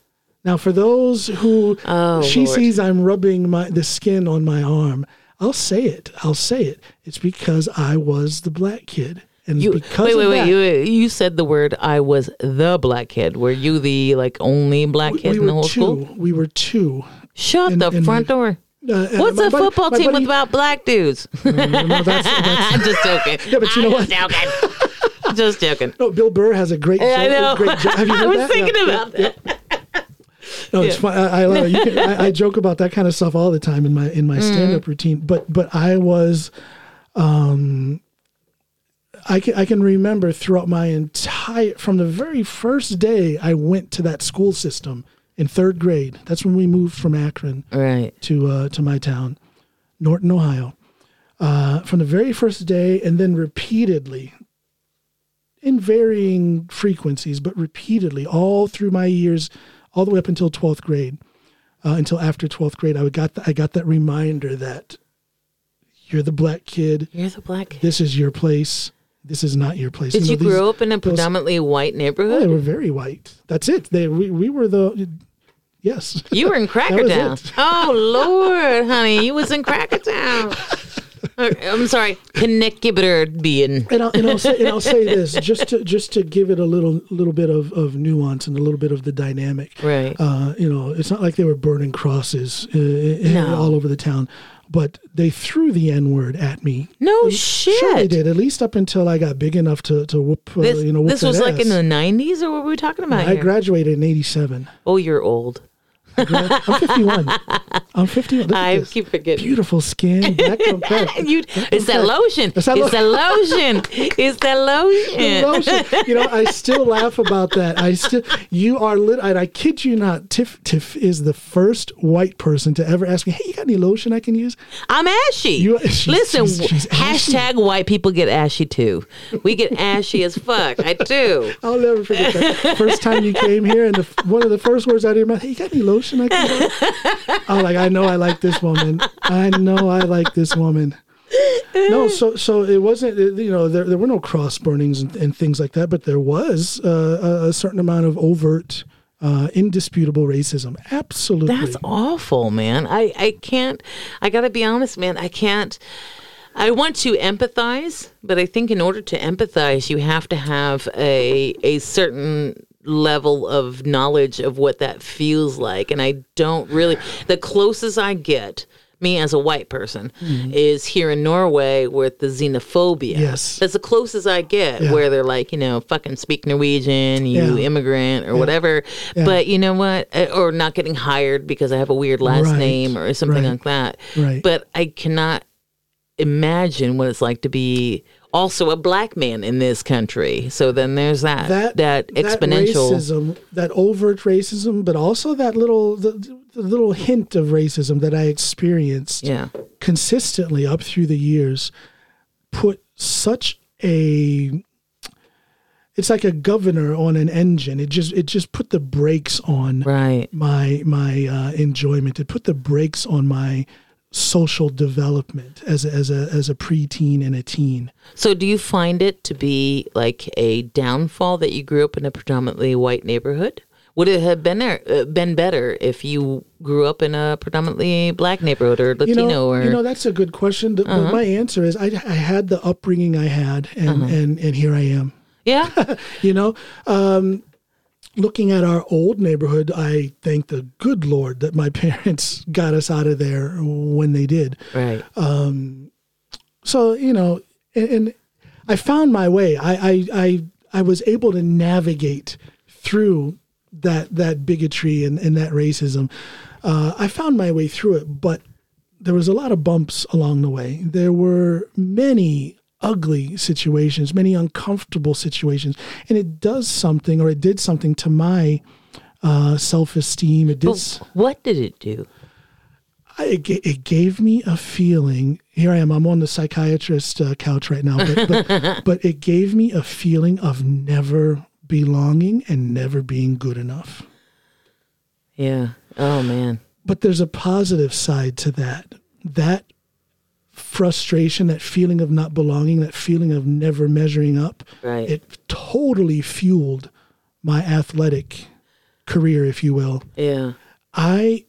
A: Now, for those who
B: Oh,
A: she
B: Lord.
A: sees I'm rubbing my the skin on my arm, I'll say it. I'll say it. It's because I was the black kid, and
B: You
A: because
B: wait, wait, wait.
A: that,
B: You you said the word. I was the black kid. Were you the like only black kid
A: we
B: in the whole
A: two.
B: school?
A: We were two.
B: Shut
A: in-
B: the
A: in
B: front
A: my-
B: door.
A: Uh,
B: What's a
A: buddy-
B: football team
A: buddy-
B: with about black dudes?
A: No, that's, that's,
B: I'm just joking.
A: Yeah, but you know
B: I'm
A: what?
B: Just joking. just joking.
A: no, Bill Burr has a great.
B: I know.
A: Great. Have you
B: I was
A: that?
B: thinking
A: Yeah,
B: about
A: yeah,
B: that.
A: No, it's
B: Yeah.
A: fun. I, I love it. You can, I, I joke about that kind of stuff all the time in my in my
B: Mm-hmm.
A: stand up routine. But but I was, um, I can I can remember throughout my entire from the very first day I went to that school system in third grade. That's when we moved from Akron
B: Right.
A: to uh, to my town, Norton, Ohio. Uh, from the very first day, and then repeatedly, in varying frequencies, but repeatedly all through my years, all the way up until twelfth grade, uh, until after twelfth grade, I got the, I got that reminder that you're the black kid.
B: You're the black kid.
A: This is your place. This is not your place.
B: Did you,
A: know, these-
B: grow up in a
A: those-
B: predominantly white
A: Oh, they were very white. That's it. They we, we were the yes.
B: You were in
A: it.
B: Oh Lord, honey, you was in Crackertown. I'm sorry, Connecticut being.
A: and I'll, and I'll say and I'll say this just to just to give it a little little bit of, of nuance and a little bit of the dynamic.
B: Right.
A: Uh, you know, it's not like they were burning crosses uh, uh,
B: No.
A: all over the town, but they threw the N word at me.
B: No shit.
A: Sure, they did. At least up until I got big enough to to whoop. Uh,
B: This,
A: you know, whoop
B: this was
A: that
B: like in the 90s, or what were we talking about
A: I
B: here?
A: graduated in '87.
B: oh, you're old.
A: I'm 51. I'm 51. Look
B: I keep forgetting.
A: Beautiful skin, black on black.
B: You, it's that lotion.
A: It's that
B: It's that lotion. It's that lotion.
A: lotion. You know, I still laugh about that. I still, you are lit. And I kid you not. Tiff, Tiff is the first white person to ever ask me, "Hey, you got any lotion I can use?"
B: I'm ashy.
A: You- she's-
B: Listen,
A: she's- she's ashy.
B: hashtag white people get ashy too. We get ashy as fuck. I do.
A: I'll never forget that. First time you came here, and the, one of the first words out of your mouth, "Hey, you got any lotion I can use?" I'm like, I know I like this woman. I know I like this woman. No, so so it wasn't. You know, there there were no cross burnings and, and things like that, but there was uh, a, certain amount of overt, uh, indisputable racism. Absolutely.
B: That's awful, man. I, I can't, I got to be honest, man. I can't. I want to empathize, but I think in order to empathize, you have to have a a certain level of knowledge of what that feels like. And I don't really. The closest I get, me as a white person, is here in Norway with the xenophobia.
A: Yes.
B: that's the closest I get,
A: Yeah.
B: where they're like, you know, fucking speak Norwegian, you
A: Yeah.
B: immigrant or whatever.
A: Yeah.
B: But you know what? Uh, Or not getting hired because I have a weird last
A: Right.
B: name or something
A: Right.
B: like that.
A: Right.
B: But I cannot imagine what it's like to be also a black man in this country. So then there's that that, exponential.
A: racism, that overt racism, but also that little the, the little hint of racism that I experienced
B: yeah.
A: consistently up through the years put such a it's like a governor on an engine. It just it just put the brakes on
B: Right.
A: my my uh, enjoyment. It put the brakes on my social development as a, as a as a preteen and a teen.
B: So do you find it to be like a downfall that you grew up in a predominantly white neighborhood? Would it have been there, uh, been better if you grew up in a predominantly black neighborhood or
A: You
B: Latino
A: know,
B: or?
A: you know that's a good question. The- But my answer is I, I had the upbringing I had, and, and and here I am.
B: yeah,
A: You know, um, looking at our old neighborhood, I thank the good Lord that my parents got us out of there when they did.
B: right.
A: so you know and, and i found my way I, I i i was able to navigate through that that bigotry and, and that racism uh, i found my way through it but there was a lot of bumps along the way there were many ugly situations many uncomfortable situations and it does something or it did something to my uh, self-esteem it did
B: But what did it do?
A: I, it, it gave me a feeling. Here I am. I'm on the psychiatrist uh, couch right now, but, but, but it gave me a feeling of never belonging and never being good enough.
B: Yeah. Oh man.
A: But there's a positive side to that. That frustration, that feeling of not belonging, that feeling of never measuring up,
B: Right.
A: it totally fueled my athletic career, if you will.
B: yeah.
A: I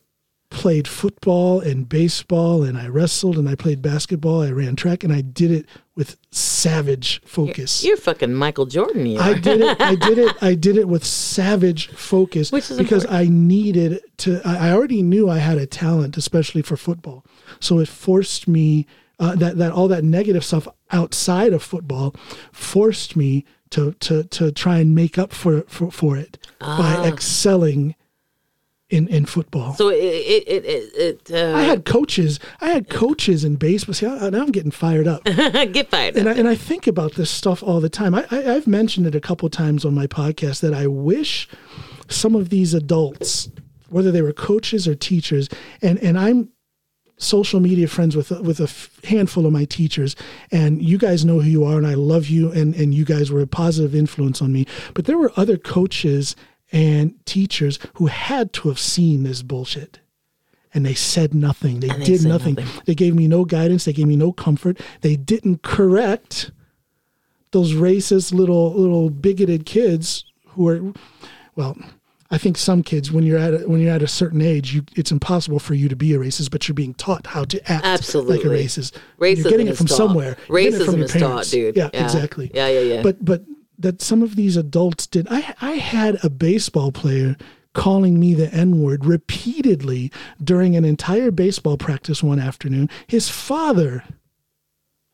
A: played football and baseball and I wrestled and I played basketball. I ran track and I did it with savage focus.
B: You're fucking Michael Jordan. You
A: I did it. I did it. I did it with savage focus because I needed to. I already knew I had a talent, especially for football. So it forced me uh, that that all that negative stuff outside of football forced me to to to try and make up for for, for it by excelling in in football.
B: so it it it it, uh,
A: I had coaches. I had coaches in baseball. See, I, now I'm getting fired up.
B: get fired.
A: and I, and I think about this stuff all the time. I, I, I've mentioned it a couple times on my podcast that I wish some of these adults, whether they were coaches or teachers, and, and I'm social media friends with with a f- handful of my teachers, and you guys know who you are, and I love you, and and you guys were a positive influence on me. But there were other coaches and teachers who had to have seen this bullshit and they said nothing. They
B: they
A: did nothing.
B: nothing.
A: They gave me no guidance. They gave me no comfort. They didn't correct those racist little little bigoted kids who are, well, I think some kids when you're at a, when you're at a certain age, you it's impossible for you to be a racist, but you're being taught how to act
B: Absolutely.
A: like a racist.
B: Racism
A: you're getting it from
B: taught.
A: somewhere. It from your
B: is taught,
A: parents.
B: dude.
A: Yeah,
B: Yeah.
A: exactly.
B: Yeah, yeah, yeah.
A: But but that some of these adults did. I I had a baseball player calling me the N word repeatedly during an entire baseball practice one afternoon. His father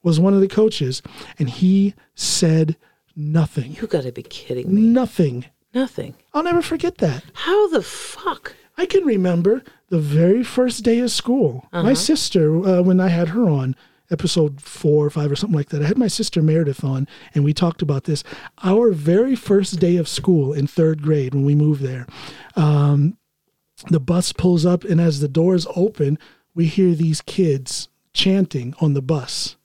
A: was one of the coaches, and he said nothing.
B: you got to be kidding me.
A: Nothing.
B: Nothing.
A: I'll never forget that.
B: How the fuck?
A: I can remember the very first day of school. My sister, uh, when I had her on episode four or five or something like that, I had my sister Meredith on, and we talked about this. Our very first day of school in third grade when we moved there, um, the bus pulls up, and as the doors open, we hear these kids chanting on the bus.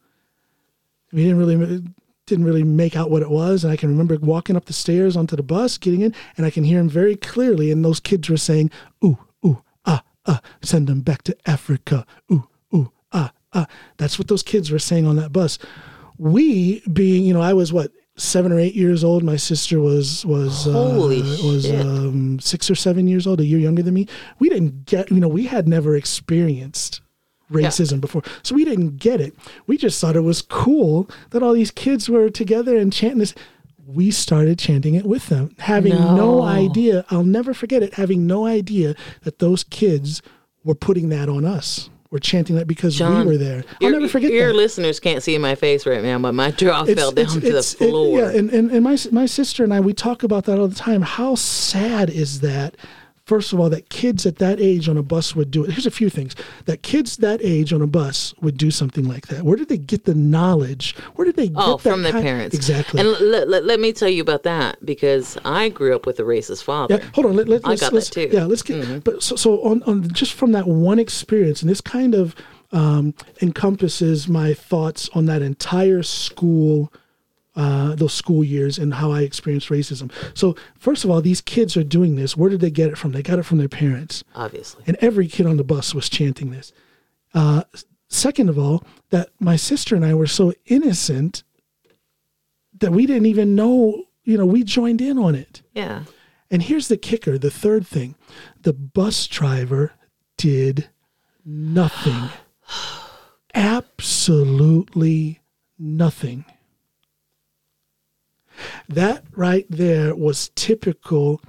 A: We didn't really didn't really make out what it was, and I can remember walking up the stairs onto the bus, getting in, and I can hear them very clearly. And those kids were saying, "Ooh, ooh, ah, ah, send them back to Africa." Ooh, ooh, ah. That's what those kids were saying on that bus. We, being, you know, I was what seven or eight years old. My sister was was
B: Holy
A: uh, was um, six or seven years old, a year younger than me. We didn't get, you know, we had never experienced racism before. So we didn't get it. We just thought it was cool that all these kids were together and chanting this. We started chanting it with them, having no.
B: No.
A: idea. I'll never forget it, having no idea that those kids were putting that on us. We're chanting that because
B: John,
A: we were there. I'll
B: Your,
A: never forget
B: your
A: that.
B: listen's can't see my face right now, but my jaw
A: It's-
B: fell down
A: it's-
B: to
A: it's-
B: the
A: it-
B: floor.
A: yeah, and, and, and my, my sister and I, we talk about that all the time. How sad is that? First of all, that kids at that age on a bus would do it. Here's a few things that kids that age on a bus would do something like that. Where did they get the knowledge? Where did they get
B: Oh,
A: that
B: from their parents.
A: Exactly.
B: And let, let, let me tell you about that because I grew up with a racist father.
A: Yeah, hold on. Let, let,
B: I
A: let's,
B: got
A: let's,
B: that too. Mm-hmm.
A: Yeah, let's get. But so, so on, on just from that one experience, and this kind of um, encompasses my thoughts on that entire school, uh, those school years, and how I experienced racism. So, first of all, these kids are doing this. Where did they get it from? They got it from their parents,
B: Obviously.
A: and every kid on the bus was chanting this. Uh, second of all, that my sister and I were so innocent that we didn't even know. You know, we joined in on it.
B: Yeah.
A: And here's the kicker the third thing the bus driver did nothing. Absolutely nothing. That right there was typical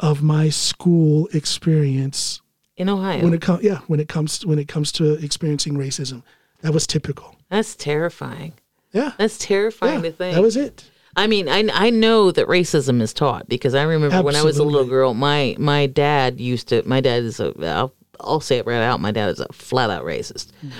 A: of my school experience
B: In Ohio.
A: when it comes yeah when it comes when it comes to experiencing racism that was typical
B: That's terrifying.
A: yeah
B: That's terrifying
A: yeah,
B: to think.
A: that was it
B: I mean, I I know that racism is taught because I remember when I was a little girl, my my dad used to. My dad is a. I'll, I'll say it right out. My dad is a flat out racist, mm.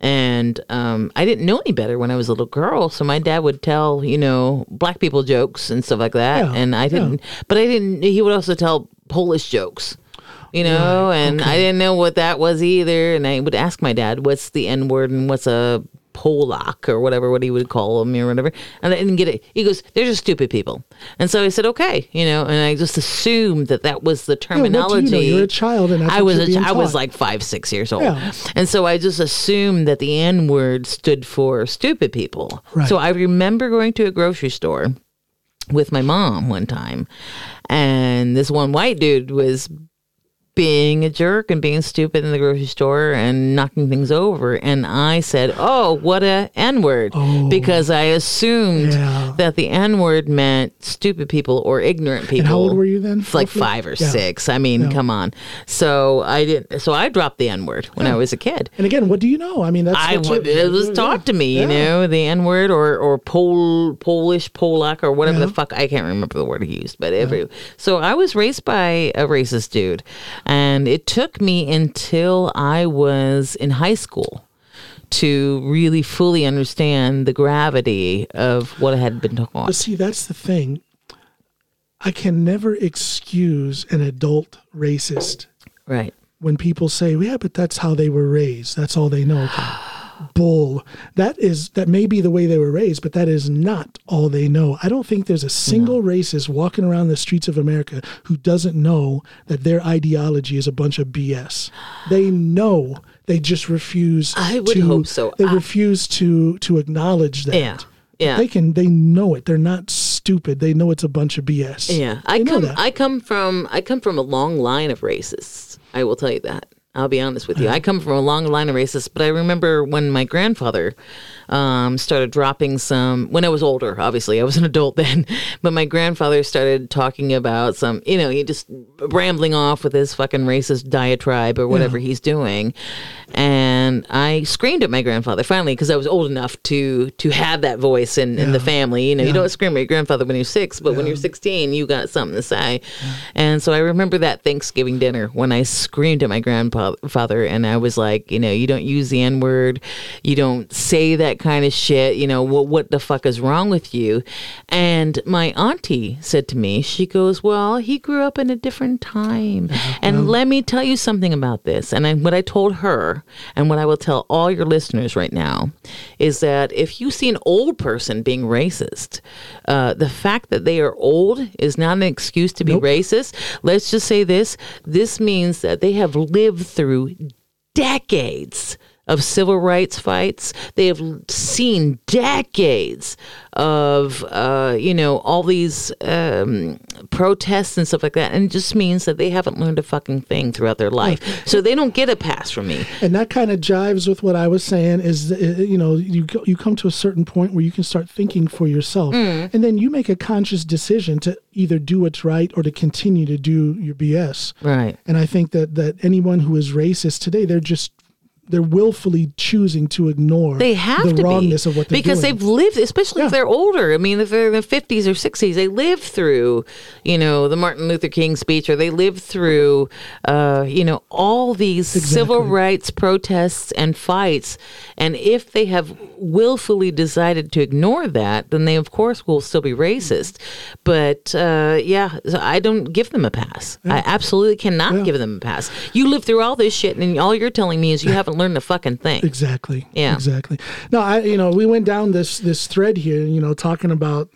B: And um, I didn't know any better when I was a little girl. So my dad would tell you know black people jokes and stuff like that,
A: Yeah,
B: and I didn't. But I didn't. He would also tell Polish jokes. You know, and I didn't know what that was either. And I would ask my dad, "What's the N word and what's a Polak or whatever, what he would call them or whatever?" And I didn't get it. He goes, "They're just stupid people." And so I said, "Okay," you know, and I just assumed that that was the
A: what do you
B: terminology.
A: know? You're a child and
B: I was a, I was like five, six years old,
A: Yeah.
B: and so I just assumed that the N word stood for stupid people.
A: Right.
B: So I remember going to a grocery store with my mom one time, and this one white dude was being a jerk and being stupid in the grocery store and knocking things over. And I said, Oh, what a N word. Oh. Because I assumed
A: Oh. Yeah.
B: that the N word meant stupid people or ignorant people.
A: and how old were you then
B: Like five or
A: Yeah.
B: six. I mean, come on. So I didn't. So I dropped the N word when I was a kid.
A: and again what do you know i mean that's
B: I
A: what
B: it was taught to me, you know, the N word or or Pol Polish Polak or whatever the fuck I can't remember the word he used, but every so I was raised by a racist dude, and it took me until I was in high school to really fully understand the gravity of what I had been taught.
A: But see, that's the thing. I can never excuse an adult racist
B: Right.
A: when people say, "Yeah, but that's how they were raised. That's all they know." Bull. That is that may be the way they were raised, but that is not all they know. I don't think there's a single racist walking around the streets of America who doesn't know that their ideology is a bunch of BS. They know. They just refuse.
B: I would
A: to,
B: hope so.
A: They
B: I-
A: refuse to to acknowledge that.
B: Yeah. Yeah.
A: They can. They know it. They're not stupid. They know it's a bunch of BS.
B: Yeah, I come. I come from. I come from a long line of racists. I will tell you that. I'll be honest with you. I come from a long line of racists, but I remember when my grandfather um, started dropping some. When I was older, obviously, I was an adult then, but my grandfather started talking about some. You know, he just rambling off with his fucking racist diatribe or whatever he's doing, and I screamed at my grandfather finally because I was old enough to to have that voice in, in the family. You know, you don't scream at your grandfather when you're six, but when you're 16, you got something to say. And so I remember that Thanksgiving dinner when I screamed at my grandfather and I was like, you know, you don't use the N word, you don't say that kind of shit. You know, what what the fuck is wrong with you? And my auntie said to me, she goes, well, he grew up in a different time, and let me tell you something about this. And I, what I told her, and what I will tell all your listeners right now, is that if you see an old person being racist, uh, the fact that they are old is not an excuse to be racist. Let's just say this: this means that they have lived through decades of civil rights fights. They have seen decades of, uh, you know, all these um, protests and stuff like that. And it just means that they haven't learned a fucking thing throughout their life. So they don't get a pass from me.
A: and that kind of jives with what I was saying. Is uh, you know you you come to a certain point where you can start thinking for yourself,
B: Mm.
A: and then you make a conscious decision to either do what's right or to continue to do your BS.
B: Right.
A: And I think that that anyone who is racist today, they're just they're willfully choosing to ignore
B: They have
A: the wrongness
B: be
A: of what they're doing.
B: because
A: doing.
B: they've lived, especially if they're older. I mean, if they're in their fifties or sixties, they lived through, you know, the Martin Luther King speech, or they lived through, uh, you know, all these civil rights protests and fights. And if they have willfully decided to ignore that, then they, of course, will still be racist. But uh, yeah, so I don't give them a pass. I absolutely cannot
A: Yeah.
B: give them a pass. You live through all this shit, and all you're telling me is you haven't learned the fucking thing.
A: Exactly.
B: Yeah.
A: Exactly. No, I you know we went down this this thread here, you know, talking about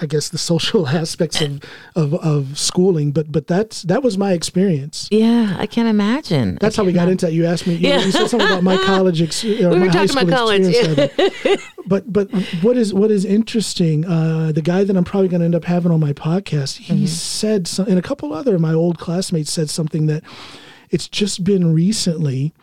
A: I guess the social aspects of, of, of schooling, but but that's that was my experience.
B: Yeah, I can't imagine.
A: That's how we got into that. You asked me. You,
B: Yeah.
A: you said something about my college. Ex- or
B: We were
A: my
B: talking about college,
A: experience it. but but what is what is interesting? Uh, the guy that I'm probably going to end up having on my podcast, he
B: Mm-hmm.
A: said, some, and a couple other of my old classmates said something that it's just been recently.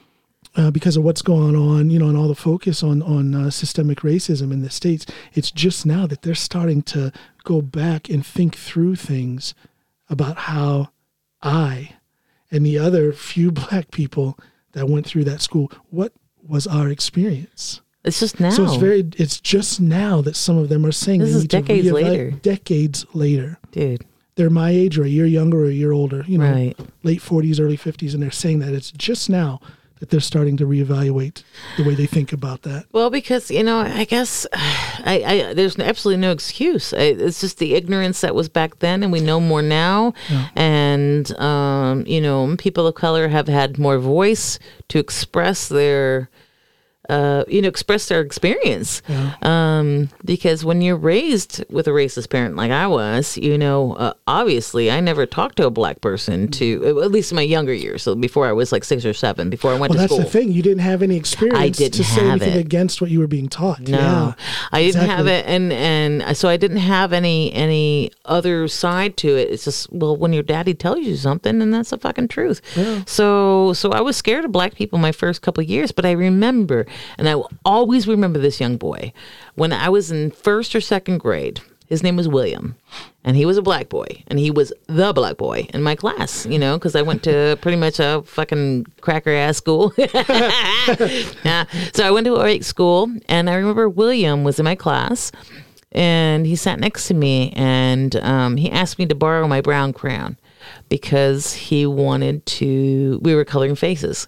A: Uh, because of what's going on, you know, and all the focus on on uh, systemic racism in the states, it's just now that they're starting to go back and think through things about how I and the other few black people that went through that school, what was our experience?
B: It's just now.
A: So it's very, it's just now that some of them are saying
B: This is decades later.
A: Decades later,
B: dude.
A: they're my age or a year younger or a year older. You know,
B: Right.
A: late forties, early fifties, and they're saying that it's just now that they're starting to reevaluate the way they think about that.
B: Well, because you know, I guess I, I there's absolutely no excuse. I, it's just the ignorance that was back then, and we know more now. And um, you know, people of color have had more voice to express their. Uh, you know, express their experience. Um, because when you're raised with a racist parent like I was, you know, uh, obviously I never talked to a black person to, at least in my younger years. So before I was like six or seven, before I went
A: Well,
B: to
A: that's
B: school.
A: the thing. You didn't have any experience I
B: didn't
A: to say
B: have
A: anything
B: it.
A: against what you were being taught.
B: No,
A: Yeah,
B: I didn't have it, and and so I didn't have any any other side to it. It's just well, when your daddy tells you something, and that's the fucking truth. Yeah. So so I was scared of black people my first couple of years, but I remember, and I will always remember this young boy when I was in first or second grade. His name was William, and he was a black boy, and he was the black boy in my class. You know, because I went to pretty much a fucking cracker ass school. yeah. So I went to a white school, and I remember William was in my class, and he sat next to me, and um, he asked me to borrow my brown crayon because he wanted to. We were coloring faces,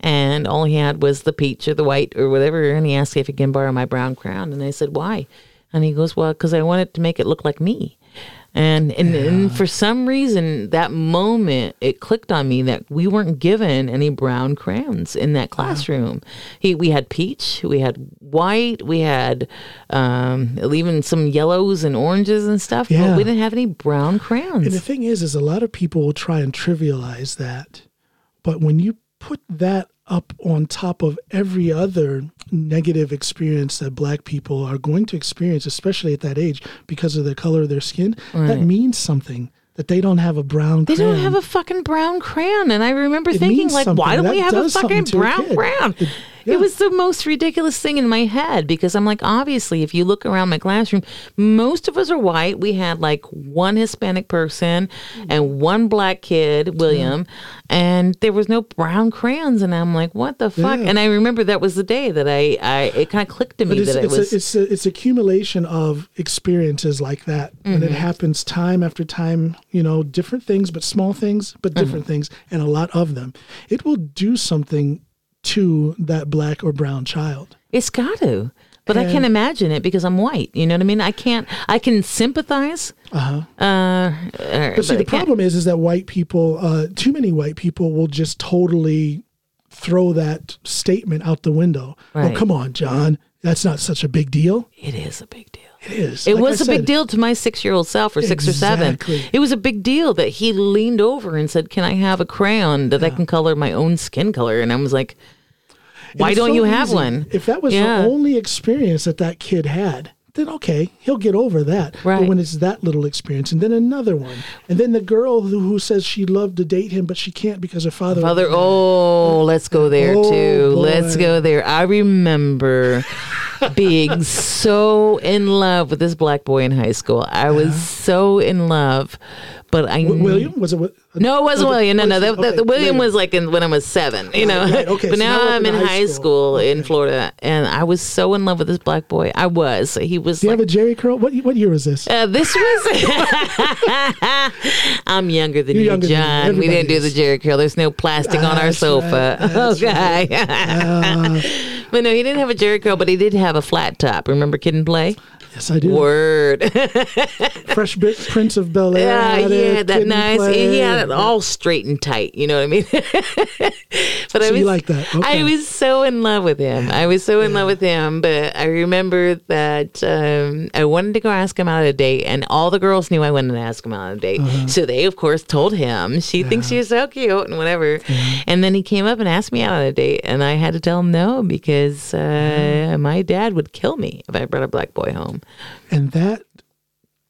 B: and all he had was the peach or the white or whatever, and he asked if he can borrow my brown crown, and I said why, and he goes, well, because I wanted to make it look like me. And, and and for some reason that moment it clicked on me that we weren't given any brown crayons in that classroom. He we had peach, we had white, we had um, even some yellows and oranges and stuff,
A: Yeah.
B: but we didn't have any brown crayons.
A: And the thing is, is a lot of people will try and trivialize that, but when you put that up on top of every other negative experience that black people are going to experience, especially at that age, because of the color of their skin, that means something. That they don't have a brown.
B: They don't
A: crayon.
B: have a fucking brown crayon. And I remember
A: It
B: thinking, like, why don't we have a fucking
A: a
B: brown
A: kid.
B: crayon?
A: It- yeah.
B: It was the most ridiculous thing in my head because I'm like, obviously, if you look around my classroom, most of us are white. We had like one Hispanic person and one black kid, William, and there was no brown crayons. And I'm like, what the fuck?
A: Yeah.
B: And I remember that was the day that I, I it kind of clicked to me that it was.
A: a, it's a, it's accumulation of experiences like that, and
B: Mm-hmm.
A: it happens time after time. You know, different things, but small things, but
B: Mm-hmm.
A: different things, and a lot of them. It will do something to that black or brown child.
B: It's got to. But I can't imagine it because I'm white. You know what I mean? I can't. I can sympathize. Uh-huh. Uh
A: But see, the problem is, is that white people, uh, too many white people, will just totally throw that statement out the window.
B: Right.
A: Oh, come on, John, that's not such a big deal.
B: It is a big deal.
A: It is.
B: It
A: Like I
B: was a big deal to my six-year-old self, or six or seven. It was a big deal that he leaned over and said, "Can I have a crayon that I can color my own skin color?" And I was like,
A: And
B: "Why don't
A: so
B: you have
A: easy.
B: one?"
A: If that was
B: Yeah.
A: the only experience that that kid had, then okay, he'll get over that.
B: Right.
A: But when it's that little experience, and then another one, and then the girl who, who says she loved to date him, but she can't because her father.
B: Father, oh, let's go there
A: Oh,
B: too.
A: boy.
B: Let's go there. I remember being so in love with this black boy in high school. I was so in love, but I
A: W- William was it?
B: No, it wasn't
A: was
B: William. No, no,
A: was
B: the,
A: okay,
B: William
A: later.
B: was like in, when I was seven, you know.
A: right, okay,
B: but
A: so
B: now
A: now
B: I'm in high school,
A: school.
B: in Florida, and I was so in love with this black boy. I was. He was.
A: Do you have a Jheri curl? What what year was this?
B: uh, this was. I'm younger than
A: You're
B: you,
A: younger than.
B: John. We didn't do the Jheri curl. There's no plastic on our sofa.
A: right,
B: okay. but no, he didn't have a curl, but he did have a flat top. Remember Kid and Play?
A: Yes, I do.
B: Word.
A: Fresh bit Prince of Bel Air.
B: Yeah, he that nice.
A: Play.
B: He had it all straight and tight. You know what I mean? but
A: So
B: I was
A: you like that? Okay.
B: I was so in love with him. I was so in love with him. But I remember that um, I wanted to go ask him out on a date, and all the girls knew I wanted to ask him out on a date.
A: Uh-huh.
B: So they, of course, told him she thinks you're so cute and whatever. And then he came up and asked me out on a date, and I had to tell him no because uh, my dad would kill me if I brought a black boy home.
A: And that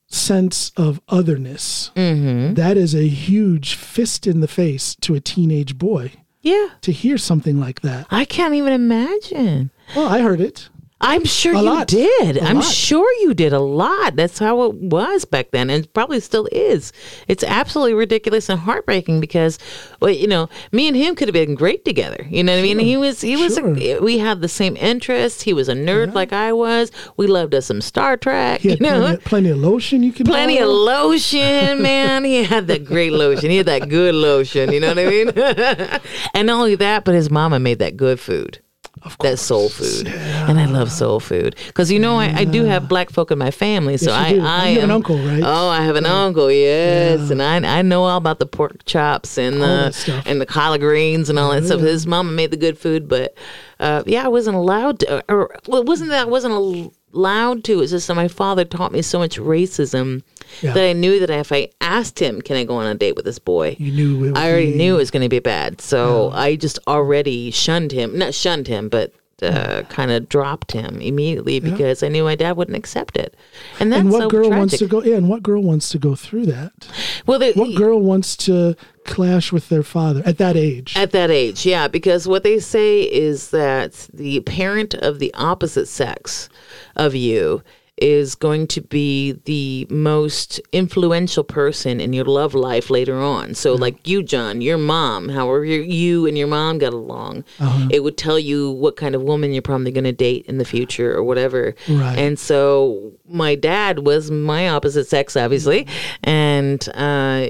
A: sense of otherness
B: Mm-hmm.
A: that is a huge fist in the face to a teenage boy
B: Yeah,
A: to hear something like that
B: I can't even imagine.
A: well i heard it
B: I'm sure
A: A
B: you
A: lot.
B: did.
A: A
B: I'm
A: lot.
B: sure you did a lot. That's how it was back then, and probably still is. It's absolutely ridiculous and heartbreaking because, well, you know, me and him could have been great together. You know what I mean? He was, he was, a,
A: eh,
B: we had the same interests. He was a nerd like I was. We loved us some Star Trek. You know,
A: plenty, plenty of lotion you can
B: Plenty of lotion, man. He had that great lotion. He had that good lotion. You know what I mean? and not only that, but his mama made that good food.
A: Of
B: That soul food, and I love soul food. Because you know I, I do have black folk in my family, so
A: Yes,
B: I
A: do.
B: I
A: You have
B: am
A: an uncle, right?
B: Oh, I have an uncle, yes, and I I know all about the pork chops and
A: that
B: the and the collard greens and all that stuff. His mama made the good food, but uh, yeah, I wasn't allowed to, or well, it wasn't that I wasn't allowed to. It's just that my father taught me so much racism
A: Yeah.
B: that I knew that if I asked him, "Can I go on a date with this boy?"
A: you knew it
B: I already
A: be-
B: knew it was going to be bad, so I just already shunned him. Not shunned him, but uh, kind of dropped him immediately because I knew my dad wouldn't accept it. And that's
A: and what
B: so
A: girl
B: tragic.
A: wants to go yeah and what girl wants to go through that
B: well, the,
A: what girl wants to clash with their father at that age
B: At that age, yeah, because what they say is that the parent of the opposite sex of you is going to be the most influential person in your love life later on. So, like you, John, your mom, however you and your mom got along,
A: Uh-huh.
B: it would tell you what kind of woman you're probably going to date in the future or whatever.
A: Right.
B: And so, my dad was my opposite sex, obviously, and uh,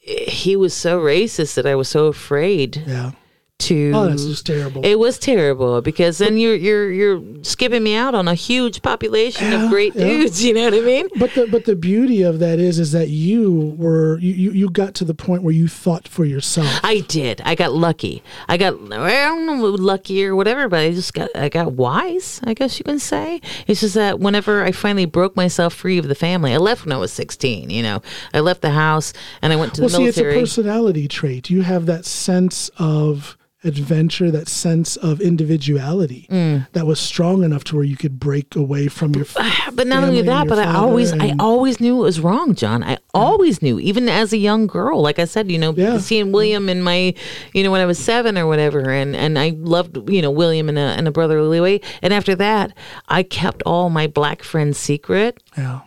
B: he was so racist that I was so afraid
A: yeah
B: to.
A: oh that's just terrible
B: It was terrible because then you're you're you're skipping me out on a huge population
A: Yeah,
B: of great
A: yeah.
B: dudes. You know what I mean?
A: But the but the beauty of that is is that you were you, you, got to the point where you thought for yourself.
B: I did. I got lucky. I got I don't know lucky or whatever, but I just got I got wise. I guess you can say. It's just that whenever I finally broke myself free of the family, I left when I was sixteen. You know, I left the house and I went to
A: well,
B: the
A: see, it's a personality trait. You have that sense of adventure, that sense of individuality
B: Mm.
A: that was strong enough to where you could break away from your.
B: But not only that, but I always, I always knew it was wrong, John. I always knew, even as a young girl. Like I said, you know,
A: Yeah.
B: seeing William in my, you know, when I was seven or whatever, and and I loved, you know, William and a and a brotherly way. And after that, I kept all my black friends secret.
A: Yeah.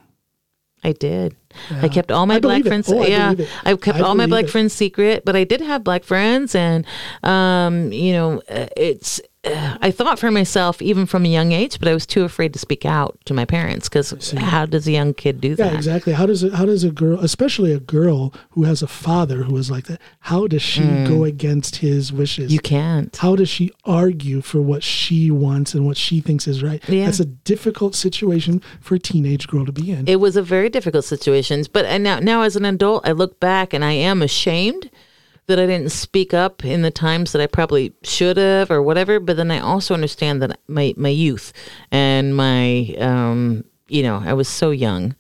B: I did. I kept all my
A: I
B: black friends.
A: Oh,
B: yeah,
A: it.
B: I kept
A: I
B: all my black
A: it.
B: friends secret, but I did have black friends, and um, you know, uh, it's. Uh, I thought for myself even from a young age, but I was too afraid to speak out to my parents because how does a young kid do
A: Yeah,
B: that?
A: exactly. How does it? How does a girl, especially a girl who has a father who is like that, how does she go against his wishes?
B: Mm. You can't.
A: how does she argue for what she wants and what she thinks is right?
B: Yeah.
A: That's a difficult situation for a teenage girl to be in.
B: It was a very difficult situation, but and now now as an adult, I look back and I am ashamed that I didn't speak up in the times that I probably should have or whatever. But then I also understand that my my youth and my um, you know, I was so young.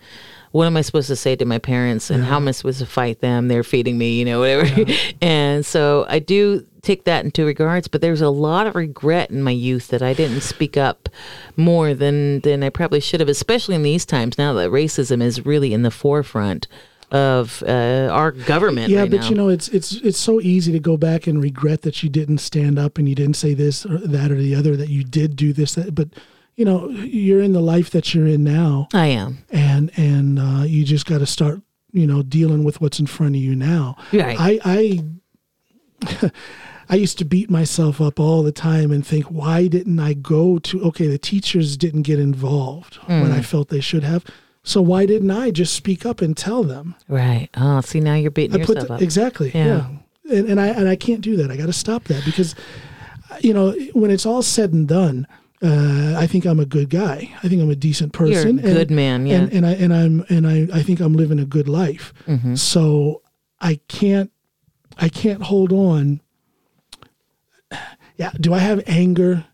B: What am I supposed to say to my parents and how am I supposed to fight them? They're feeding me, you know, whatever. and so I do take that into regards, but there's a lot of regret in my youth that I didn't speak up more than than I probably should have, especially in these times now that racism is really in the forefront of uh, our government.
A: yeah,
B: right
A: but
B: now.
A: you know, it's it's it's so easy to go back and regret that you didn't stand up and you didn't say this or that or the other. That you did do this, that, but you know, you're in the life that you're in now,
B: I am.
A: and and uh, you just got to start, you know, dealing with what's in front of you now.
B: Right.
A: I I I used to beat myself up all the time and think, why didn't I go to? Okay, the teachers didn't get involved when
B: Mm.
A: I felt they should have. So why didn't I just speak up and tell them?
B: Right. Oh, see now you're beating
A: I
B: yourself
A: the-
B: up.
A: exactly,
B: Yeah.
A: yeah. And, and I and I can't do that. I got to stop that because, you know, when it's all said and done, Uh, I think I'm a good guy. I think I'm a decent person.
B: You're a
A: person.
B: good man, yeah.
A: And, and I and I'm and I, I think I'm living a good life.
B: Mm-hmm.
A: So I can't I can't hold on. Yeah, do I have anger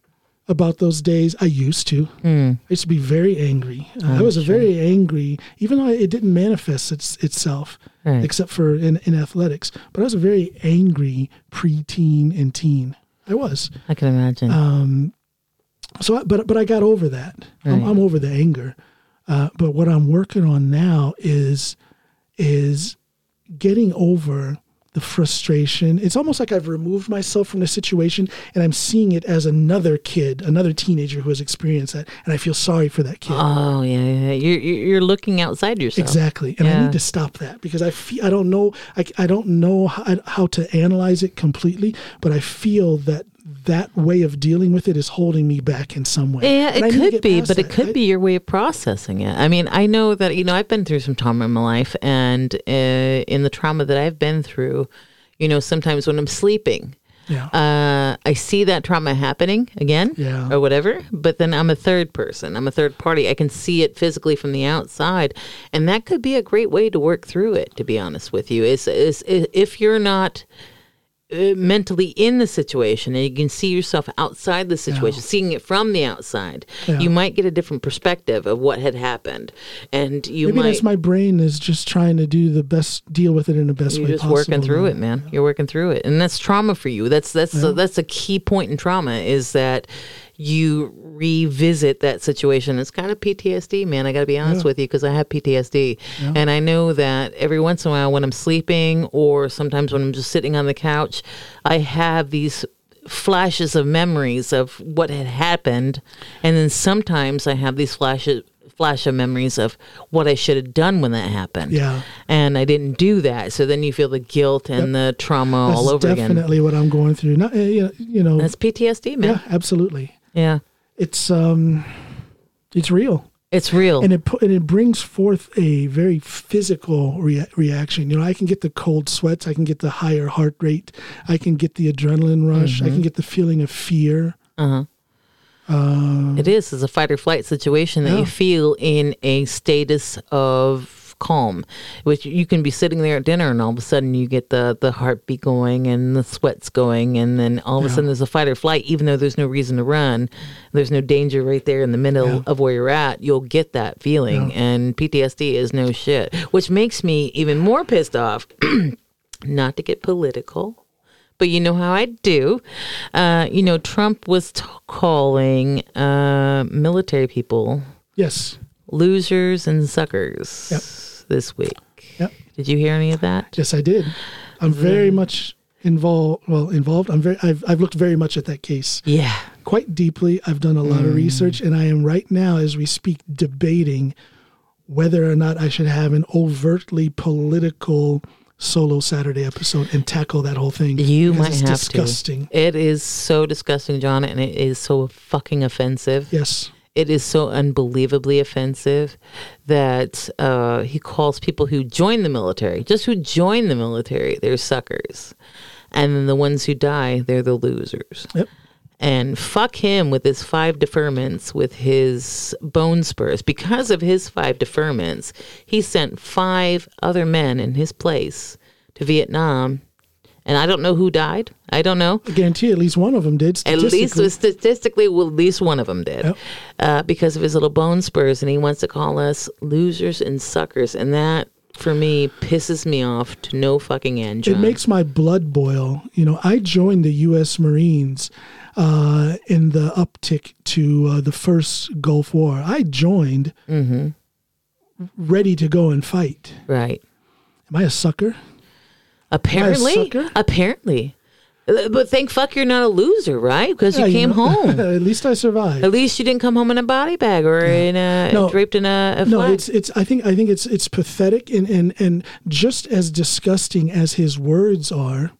A: about those days? I used to.
B: Hmm.
A: I used to be very angry. Uh, I was a very angry, even though it didn't manifest its, itself,
B: Right.
A: except for in, in athletics. But I was a very angry preteen and teen. I was.
B: I can imagine.
A: Um, so, I, but but I got over that. I'm, I'm over the anger. Uh, but what I'm working on now is is getting over the frustration. It's almost like I've removed myself from the situation and I'm seeing it as another kid, another teenager who has experienced that, and I feel sorry for that kid.
B: oh yeah, yeah. You're you're looking outside yourself.
A: Exactly, and I need to stop that because I feel I don't know I, I don't know how, how to analyze it completely, but I feel that that way of dealing with it is holding me back in some way.
B: Yeah, it could be, but it could
A: I-
B: be your way of processing it. I mean, I know that you know I've been through some trauma in my life, and uh, in the trauma that I've been through, you know, sometimes when I'm sleeping,
A: Yeah,
B: uh, I see that trauma happening again,
A: Yeah.
B: or whatever. But then I'm a third person. I'm a third party. I can see it physically from the outside, and that could be a great way to work through it. To be honest with you, is is if you're not uh, mentally in the situation and you can see yourself outside the situation, seeing it from the outside,
A: Yeah.
B: you might get a different perspective of what had happened, and you
A: maybe
B: might.
A: that's my brain is just trying to do the best, deal with it in the best
B: You're
A: way
B: just
A: possible.
B: working through it, man. You're working through it, and that's trauma for you. That's that's a, that's a key point in trauma is that you revisit that situation. It's kind of PTSD, man. I got to be honest with you because I have PTSD, and I know that every once in a while when I'm sleeping or sometimes when I'm just sitting on the couch, I have these flashes of memories of what had happened, and then sometimes I have these flashes flash of memories of what I should have done when that happened
A: Yeah.
B: and I didn't do that. So then you feel the guilt and the trauma
A: That's
B: all over again.
A: definitely what I'm going through. Not, uh, you know,
B: That's PTSD, man.
A: yeah, absolutely.
B: Yeah.
A: It's um, it's real.
B: It's real.
A: and it and it brings forth a very physical rea- reaction. You know, I can get the cold sweats, I can get the higher heart rate, I can get the adrenaline rush, I can get the feeling of fear.
B: uh-huh.
A: Uh,
B: It is. It's a fight or flight situation that
A: Yeah.
B: you feel in a status of calm, which you can be sitting there at dinner and all of a sudden you get the, the heartbeat going and the sweats going. And then all of a
A: Yeah.
B: sudden there's a fight or flight, even though there's no reason to run. There's no danger right there in the middle
A: Yeah.
B: of where you're at. You'll get that feeling. And PTSD is no shit, which makes me even more pissed off. Not to get political but you know how I do. Uh, you know, Trump was t- calling uh, military people
A: yes.
B: losers and suckers
A: Yep.
B: This week.
A: Yep.
B: Did you hear any of that?
A: Yes, I did. I'm mm-hmm. very much involved. Well, involved. I'm very. I've I've looked very much at that case
B: Yeah.
A: quite deeply. I've done a lot of mm. research, and I am right now, as we speak, debating whether or not I should have an overtly political solo Saturday episode and tackle that whole thing.
B: You might have
A: disgusting.
B: to. It is so disgusting, John, and it is so fucking offensive.
A: Yes.
B: It is so unbelievably offensive that uh, he calls people who join the military, just who join the military, they're suckers. And then the ones who die, they're the losers.
A: Yep.
B: And fuck him with his five deferments with his bone spurs. Because of his five deferments, he sent five other men in his place to Vietnam. And I don't know who died. I don't know.
A: I guarantee at least one of them did.
B: At least
A: statistically.
B: statistically, well, at least one of them did,
A: Yep.
B: uh, because of his little bone spurs, and he wants to call us losers and suckers, and that for me pisses me off to no fucking end. John.
A: It makes my blood boil. You know, I joined the U.S. Marines uh, in the uptick to uh, the first Gulf War. I joined
B: Mm-hmm.
A: ready to go and fight.
B: right.
A: Am I a sucker?
B: Apparently, apparently, Uh, but thank fuck you're not a loser, right? Because you
A: Yeah,
B: came
A: know,
B: home.
A: At least I survived.
B: At least you didn't come home in a body bag or in a
A: No.
B: draped in a, a
A: no, it's it's. I think I think it's it's pathetic and and and just as disgusting as his words are,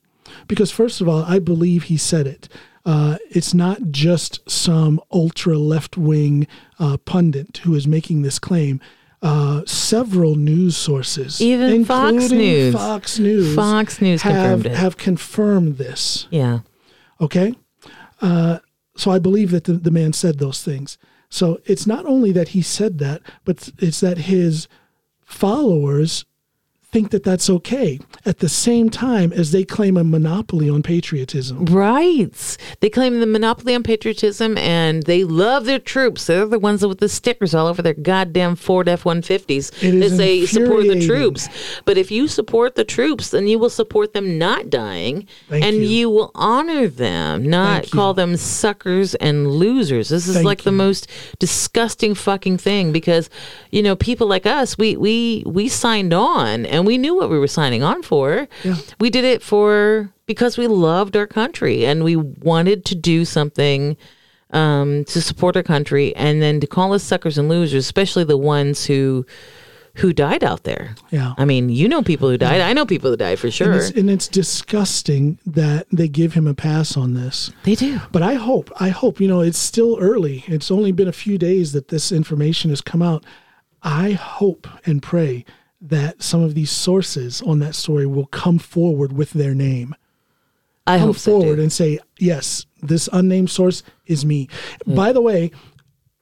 A: because first of all, I believe he said it. Uh, it's not just some ultra left wing uh, pundit who is making this claim. Uh, several news sources,
B: Even Fox News.
A: Fox News,
B: Fox News
A: have
B: confirmed it.
A: have confirmed this.
B: yeah.
A: Okay. Uh, so I believe that the, the man said those things. So it's not only that he said that, but it's that his followers think that that's okay at the same time as they claim a monopoly on patriotism.
B: Right. They claim the monopoly on patriotism and they love their troops. They're the ones with the stickers all over their goddamn Ford F 150s
A: It is
B: that say support the troops. But if you support the troops, then you will support them not dying
A: Thank
B: and
A: you.
B: you. will honor them, not
A: Thank you.
B: call them suckers and losers. This is
A: Thank
B: like the most disgusting fucking thing because, you know, people like us, we, we, we signed on and we knew what we were signing on for.
A: Yeah.
B: We did it for because we loved our country and we wanted to do something um, to support our country, and then to call us suckers and losers, especially the ones who who died out there.
A: Yeah.
B: I mean, you know people who died. I know people who died for sure.
A: And it's, and it's disgusting that they give him a pass on this.
B: they do.
A: But I hope, I hope, you know, it's still early. It's only been a few days that this information has come out. I hope and pray that some of these sources on that story will come forward with their name.
B: I
A: Come
B: hope so.
A: forward
B: too.
A: and say, yes, this unnamed source is me. Mm. By the way,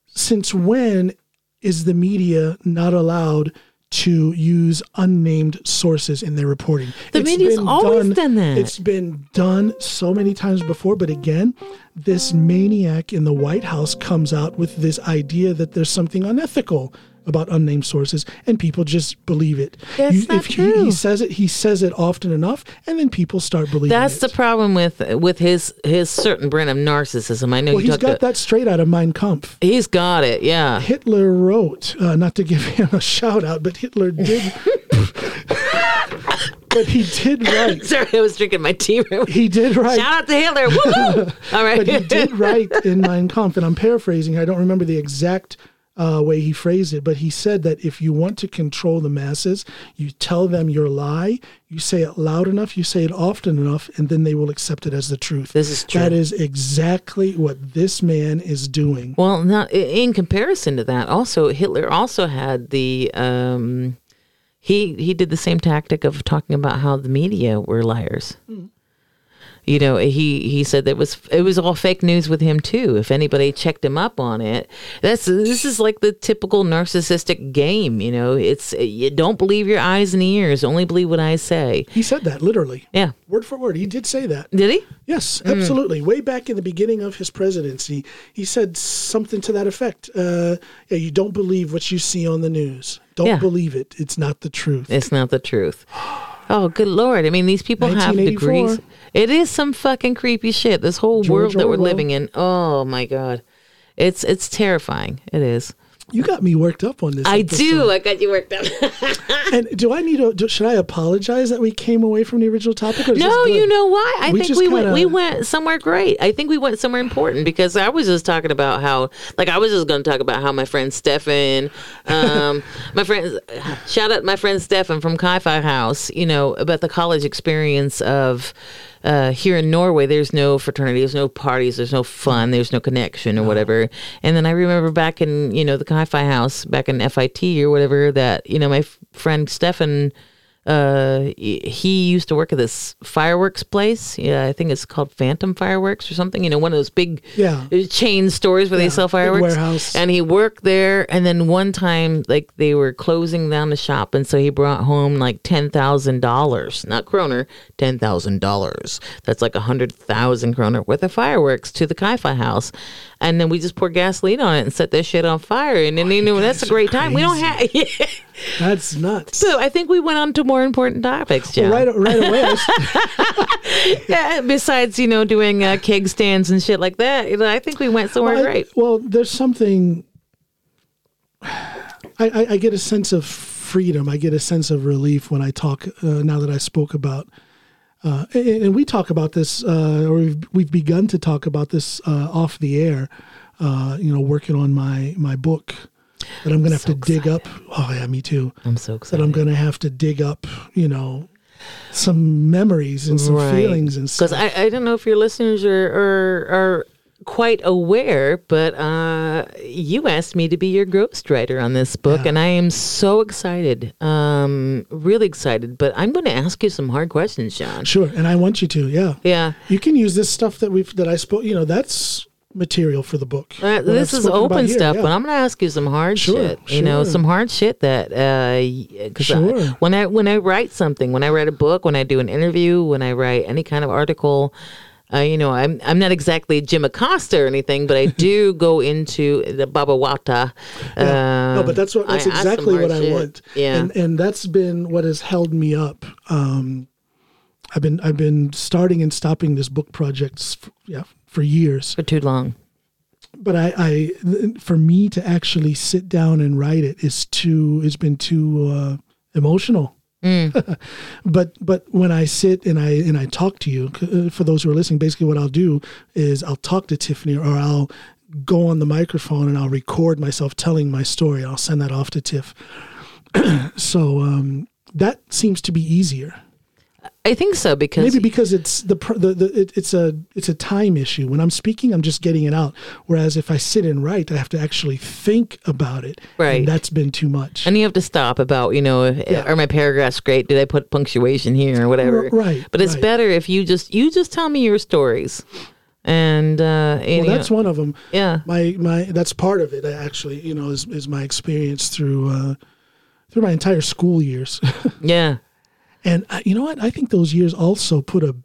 A: since when is the media not allowed to use unnamed sources in their reporting?
B: The media's
A: been
B: always done that.
A: It's been done so many times before, but again, this maniac in the White House comes out with this idea that there's something unethical about unnamed sources, and people just believe it.
B: That's not
A: if He,
B: true.
A: he says it, he says it often enough, and then people start believing
B: That's
A: it.
B: the problem with with his his certain brand of narcissism. I know
A: well,
B: you
A: he's got
B: about.
A: that straight out of Mein Kampf.
B: He's got it. Yeah.
A: Hitler wrote, uh, not to give him a shout out, but Hitler did. but he did write.
B: Sorry, I was drinking my tea.
A: He did write.
B: Shout out to Hitler. Woo! All right.
A: but he did write in Mein Kampf, and I'm paraphrasing. I don't remember the exact uh, way he phrased it, but he said that if you want to control the masses, you tell them your lie, you say it loud enough, you say it often enough, and then they will accept it as the truth.
B: This is true.
A: That is exactly what this man is doing.
B: Well, not in comparison to that. Also, Hitler also had the um, he he did the same tactic of talking about how the media were liars. You know, he he said that was it was all fake news with him too. If anybody checked him up on it, that's this is like the typical narcissistic game. You know, it's you don't believe your eyes and ears, only believe what I say.
A: He said that literally,
B: Yeah,
A: word for word. He did say that.
B: did he?
A: Yes,
B: Mm.
A: absolutely. Way back in the beginning of his presidency, he said something to that effect. Uh, yeah, you don't believe what you see on the news. Don't
B: Yeah.
A: believe it. It's not the truth.
B: It's not the truth. Oh, good lord! I mean, these people have degrees. It is some fucking creepy shit. This whole
A: George
B: world that we're
A: Orwell.
B: living in. Oh my god, it's it's terrifying. It is.
A: You got me worked up on this.
B: I
A: episode.
B: do. I got you worked up.
A: And do I need to? Do, should I apologize that we came away from the original topic?
B: No, you know why? I
A: We
B: think we went
A: kinda-
B: we went somewhere great. I think we went somewhere important because I was just talking about how, like, I was just going to talk about how my friend Stefan, um, my friend, shout out my friend Stefan from Chi Phi House. You know about the college experience of. Uh, here in Norway, there's no fraternity, there's no parties, there's no fun, there's no connection or whatever. And then I remember back in, you know, the Chi Phi house, back in FIT or whatever, that, you know, my f- friend Stefan, uh, he used to work at this fireworks place. Yeah, I think it's called Phantom Fireworks or something. You know, one of those big
A: Yeah.
B: chain stores where they sell fireworks.
A: warehouse.
B: And he worked there. And then one time, like they were closing down the shop, and so he brought home like ten thousand dollars, not kroner, ten thousand dollars. That's like a hundred thousand kroner worth of fireworks to the Chi Phi house. And then we just pour gasoline on it and set that shit on fire. And then you know that's a great time. We don't have.
A: That's nuts.
B: So I think we went on to more important topics, John.
A: right, right away.
B: Yeah, besides, you know, doing uh, keg stands and shit like that, you know, I think we went somewhere
A: Well, I-
B: great.
A: well, there's something. I, I, I get a sense of freedom. I get a sense of relief when I talk. Uh, now that I spoke about, uh, and, and we talk about this, uh, or we've we've begun to talk about this uh, off the air. Uh, you know, working on my my book that I'm going to have
B: So
A: to dig up. Oh yeah, me too.
B: I'm so excited That.
A: I'm going to have to dig up. You know, some memories and some feelings and
B: Because
A: stuff.
B: I, I don't know if your listeners are, are, are quite aware, but uh, you asked me to be your ghostwriter on this book,
A: Yeah.
B: and I am so excited, um, really excited. But I'm going to ask you some hard questions, John.
A: Sure, and I want you to. Yeah.
B: Yeah.
A: You can use this stuff that we've that I spoke. You know, that's material for the book.
B: Uh, this
A: I've
B: is open
A: here,
B: stuff,
A: yeah.
B: but I'm going to ask you some hard
A: Sure,
B: shit. You know, some hard shit that because
A: Sure.
B: when I when I write something, when I write a book, when I do an interview, when I write any kind of article, uh, you know, I'm I'm not exactly Jim Acosta or anything, but I do go into the Barbara Walters.
A: Yeah. no,
B: um,
A: but that's what that's
B: I
A: exactly what I
B: shit.
A: want.
B: Yeah.
A: and and that's been what has held me up. Um, I've been I've been starting and stopping this book projects, f- yeah, for years.
B: for too long.
A: But I, I, for me to actually sit down and write it is too. It's been too uh, emotional. but but when I sit and I and I talk to you, uh, for those who are listening, basically what I'll do is I'll talk to Tiffany or I'll go on the microphone and I'll record myself telling my story. I'll send that off to Tiff. so um, that seems to be easier.
B: I think so because
A: Maybe because it's the, the, the it, it's a it's a time issue. When I'm speaking, I'm just getting it out. Whereas if I sit and write, I have to actually think about it.
B: Right.
A: And that's been too much.
B: And you have to stop about, you know,
A: Yeah.
B: are my paragraphs great? Did I put punctuation here or whatever?
A: Right,
B: But it's
A: right.
B: better if you just you just tell me your stories. And uh and,
A: well, that's
B: know,
A: one of them.
B: yeah.
A: my my that's part of it actually you know is, is my experience through uh through my entire school years
B: Yeah.
A: And uh, you know what i think those years also put a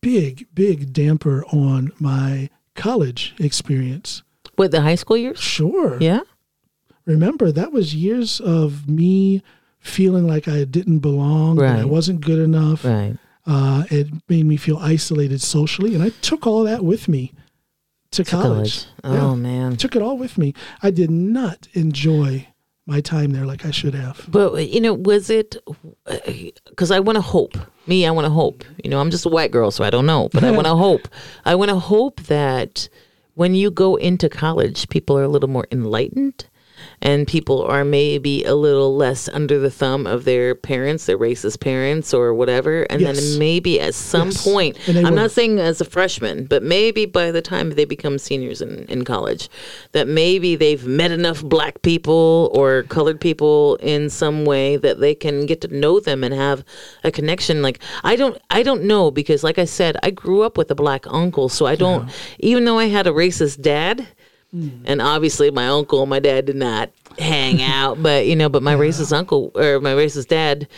A: big big damper on my college experience
B: With the high school years?
A: sure
B: Yeah.
A: remember that was years of me feeling like i didn't belong that i wasn't good enough
B: Right.
A: uh, it made me feel isolated socially and i took all that with me to, college,
B: Oh
A: Yeah.
B: man.
A: took it all with me. I did not enjoy my time there like I should have.
B: But you know, was it uh, because I want to hope. Me, I want to hope. You know, I'm just a white girl, so I don't know. But I want to hope. I want to hope that when you go into college, people are a little more enlightened, and people are maybe a little less under the thumb of their parents, their racist parents, or whatever. And
A: Yes.
B: then maybe at some
A: Yes.
B: point, I'm
A: will.
B: not saying as a freshman, but maybe by the time they become seniors in, in college, that maybe they've met enough black people or colored people in some way that they can get to know them and have a connection. Like I don't I don't know because like I said, I grew up with a black uncle, so I don't even though I had a racist dad, and obviously my uncle and my dad did not hang out, but you know, but my racist uncle or my racist dad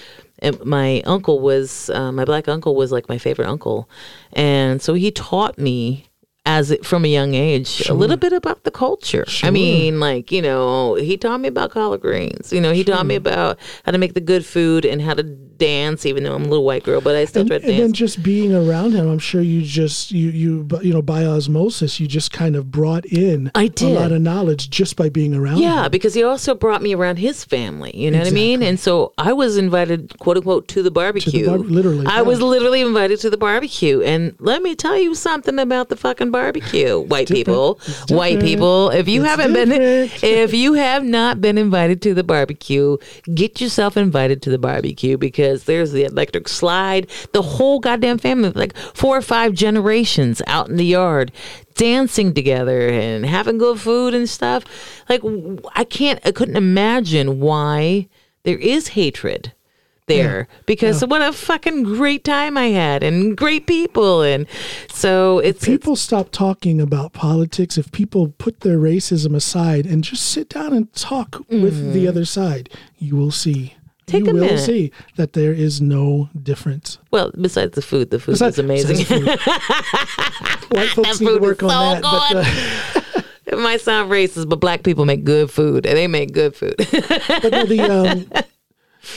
B: and my uncle was uh, my black uncle was like my favorite uncle, and so he taught me as it, from a young age a little bit about the culture. I mean, like you know, he taught me about collard greens. You know, he taught me about how to make the good food and how to dance. Even though I'm a little white girl, but I still
A: And,
B: try to
A: and then just being around him, I'm sure you just you you you know by osmosis, you just kind of brought in
B: I
A: a
B: did.
A: a lot of knowledge just by being around.
B: Yeah,
A: him.
B: because he also brought me around his family. You know what I mean? And so I was invited, quote unquote, to the barbecue.
A: bar- literally,
B: I
A: yeah.
B: was literally invited to the barbecue. And let me tell you something about the fucking barbecue, white people. White people. If you haven't been, if you have not been invited to the barbecue, get yourself invited to the barbecue because there's the electric slide. The whole goddamn family, like four or five generations out in the yard dancing together and having good food and stuff. Like I can't I couldn't imagine why there is hatred there because what a fucking great time I had and great people and so it's, it's
A: People stop talking about politics if people put their racism aside and just sit down and talk with the other side. You will see.
B: Mm-hmm. Take
A: you
B: a
A: will
B: minute.
A: see that there is no difference.
B: well besides the food the food
A: Besides-
B: is amazing.
A: food. White folks need to work on that. But, uh,
B: it might sound racist but black people make good food and they make good food.
A: but no, the um,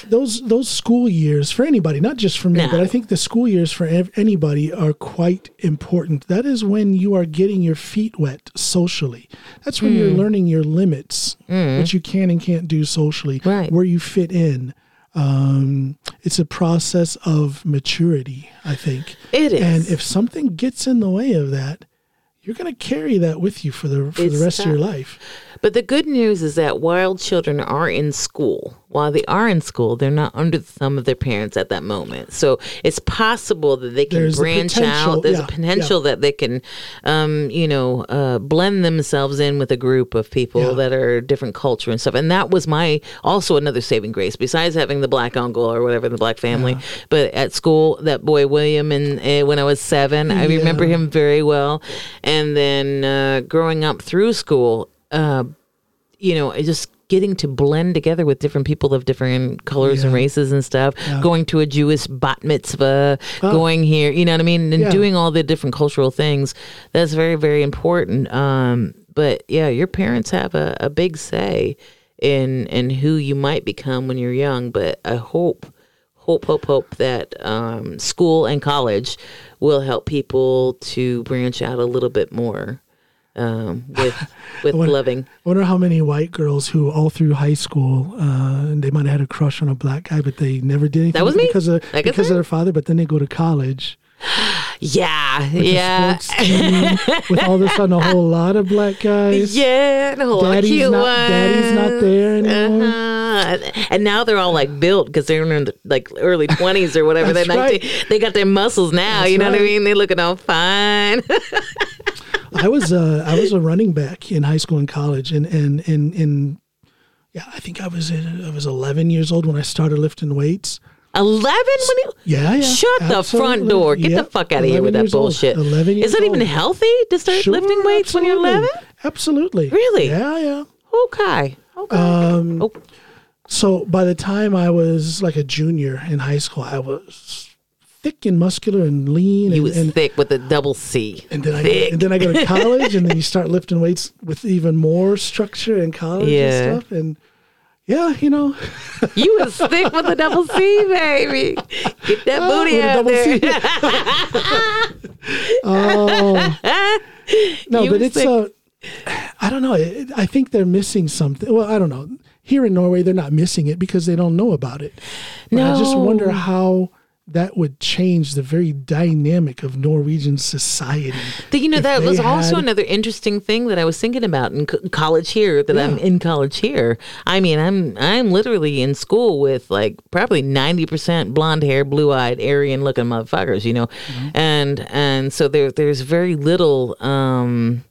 A: those those school years for anybody, not just for me,
B: No.
A: but I think the school years for ev- anybody are quite important. That is when you are getting your feet wet socially. That's when
B: Hmm.
A: you're learning your limits, what you can and can't do socially,
B: Right.
A: where you fit in. Um, it's a process of maturity, I think.
B: It is.
A: And if something gets in the way of that, you're going to carry that with you for the for
B: It's
A: the rest of your life.
B: But the good news is that while children are in school, while they are in school, they're not under the thumb of their parents at that moment. So it's possible that they can
A: There's
B: branch out. There's
A: yeah,
B: a potential that they can, um, you know, uh, blend themselves in with a group of people
A: Yeah.
B: that are different culture and stuff. And that was my also another saving grace. Besides having the black uncle or whatever the black family, but at school, that boy William, and uh, when I was seven, I remember him very well. and then uh, growing up through school, uh, you know, just getting to blend together with different people of different colors and races and stuff. Going to a Jewish bat mitzvah, going here, you know what I mean, and
A: Yeah.
B: doing all the different cultural things. That's very very important. Um, but yeah, your parents have a, a big say in in who you might become when you're young. But I hope hope, hope, hope that um, school and college will help people to branch out a little bit more um, with with
A: wonder-
B: loving.
A: I wonder how many white girls who all through high school uh, they might have had a crush on a black guy, but they never did anything
B: That was me.
A: because of
B: I
A: because
B: that.
A: of their father. But then they go to college,
B: Yeah,
A: the
B: yeah,
A: team, with all of a sudden a whole lot of black guys.
B: yeah. and a whole
A: Daddy's
B: cute
A: not-
B: one.
A: daddy's not there anymore.
B: Uh-huh. And now they're all like built because they're in the like early twenties or whatever. They
A: right.
B: they, they got their muscles now.
A: That's
B: you know what I mean? They're looking all fine.
A: I was uh, I was a running back in high school and college, and and in in yeah, I think I was in, I was 11 years old when I started lifting weights.
B: Eleven when you
A: Yeah, yeah.
B: Shut the front door. Get
A: Yep,
B: the fuck out of here with that
A: years old.
B: bullshit.
A: 11 years
B: Is it even
A: old.
B: healthy to start
A: Sure,
B: lifting weights when you're 11?
A: Absolutely.
B: Really?
A: Yeah, yeah.
B: Okay. Okay.
A: Um,
B: oh,
A: So by the time I was like a junior in high school, I was thick and muscular and lean.
B: you
A: and,
B: was
A: and,
B: thick with a double C.
A: and then I and then I go to college, and then you start lifting weights with even more structure in college
B: Yeah.
A: and stuff. And yeah, you know,
B: You was thick with a double C, baby. Get that
A: Ah,
B: booty out there.
A: Oh no,
B: You
A: but it's uh, I don't know. I think they're missing something. Well, I don't know. Here in Norway, they're not missing it because they don't know about it. But I just wonder how that would change the very dynamic of Norwegian society.
B: But, you know,
A: if
B: that was also
A: had-
B: another interesting thing that I was thinking about in co- college here. That I'm in college here. I mean, I'm I'm literally in school with like probably ninety percent blonde hair, blue eyed, Aryan looking motherfuckers. You know,
A: Mm-hmm.
B: and and so there there's very little. um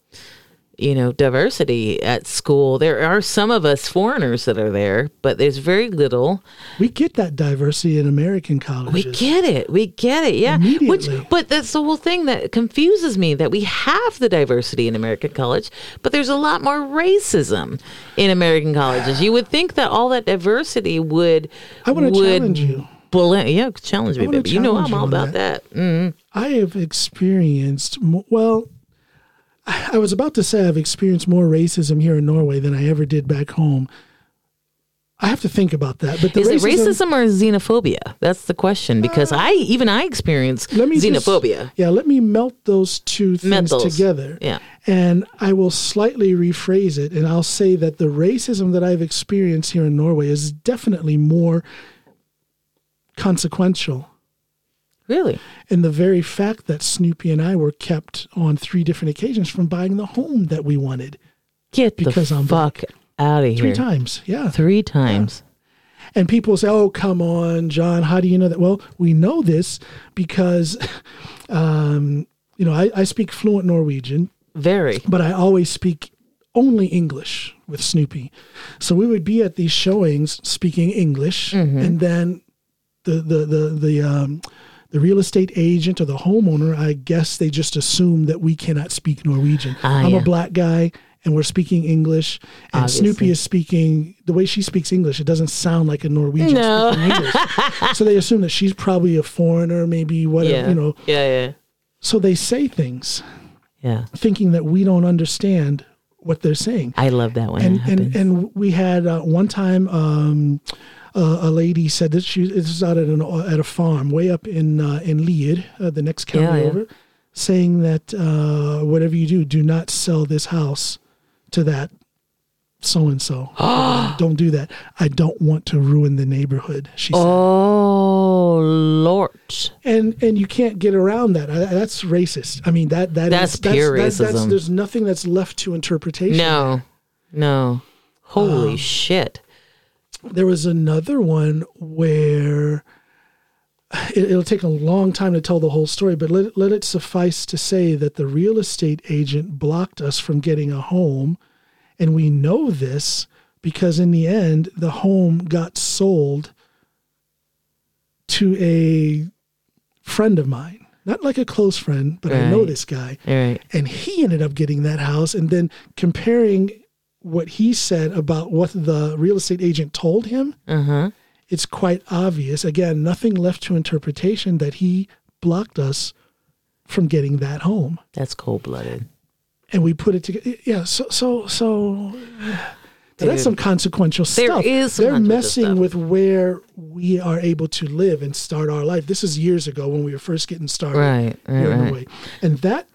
B: you know, diversity at school. There are some of us foreigners that are there, but there's very little.
A: We get that diversity in American colleges.
B: We get it. We get it. Yeah. Which, but that's the whole thing that confuses me that we have the diversity in American college, but there's a lot more racism in American colleges. You would think that all that diversity would.
A: I wanna
B: would
A: challenge you.
B: Blend, yeah, challenge me, baby. You know I'm all about that. Mm.
A: I have experienced, well, I was about to say I've experienced more racism here in Norway than I ever did back home. I have to think about that. But the
B: Is it racism or xenophobia? That's the question because I even I experience
A: Uh, Let me just-
B: xenophobia.
A: yeah, let me melt those two things
B: those.
A: together.
B: Yeah.
A: And I will slightly rephrase it and I'll say that the racism that I've experienced here in Norway is definitely more consequential
B: Really?
A: And the very fact that Snoopy and I were kept on three different occasions from buying the home that we wanted.
B: Get
A: Because
B: the
A: I'm
B: fuck out of here.
A: Three times. Yeah.
B: Three times.
A: And people say, "Oh, come on, John. How do you know that?" Well, we know this because, um, you know, I, I speak fluent Norwegian,
B: Very.
A: but I always speak only English with Snoopy. So we would be at these showings speaking English, and then the the the the um, the real estate agent or the homeowner, I guess they just assume that we cannot speak Norwegian.
B: Ah,
A: I'm
B: yeah.
A: a black guy. And we're speaking English, and
B: Obviously.
A: Snoopy is speaking the way she speaks English. It doesn't sound like a Norwegian
B: No.
A: speaking English. so they assume that she's probably a foreigner, maybe whatever,
B: Yeah.
A: you know.
B: Yeah, yeah.
A: So they say things
B: Yeah.
A: thinking that we don't understand what they're saying
B: I love that one.
A: and and and we had uh, one time um, uh, a lady said that she this is out at an at a farm way up in uh, in Lier, uh, the next county
B: Yeah, yeah.
A: over, saying that uh, whatever you do, do not sell this house to that so and so. Don't do that. I don't want to ruin the neighborhood. She said,
B: oh Lord.
A: and and you can't get around that. Uh, That's racist. I mean that that
B: That's
A: is-
B: pure
A: that's, that's,
B: racism.
A: there's nothing that's left to interpretation.
B: No. No. Holy
A: Um,
B: shit.
A: There was another one where it, it'll take a long time to tell the whole story, but let, let it suffice to say that the real estate agent blocked us from getting a home. And we know this because in the end, the home got sold to a friend of mine. not like a close friend, but I know this guy.
B: Right.
A: And he ended up getting that house. And then comparing what he said about what the real estate agent told him,
B: Uh huh.
A: it's quite obvious. Again, nothing left to interpretation that he blocked us from getting that home.
B: That's cold blooded.
A: And we put it together. Yeah. So, so, so.
B: Dude.
A: that's some consequential
B: There
A: stuff.
B: is
A: They're messing
B: stuff.
A: with where we are able to live and start our life. This is years ago when we were first getting started.
B: Right, right, right.
A: way. And that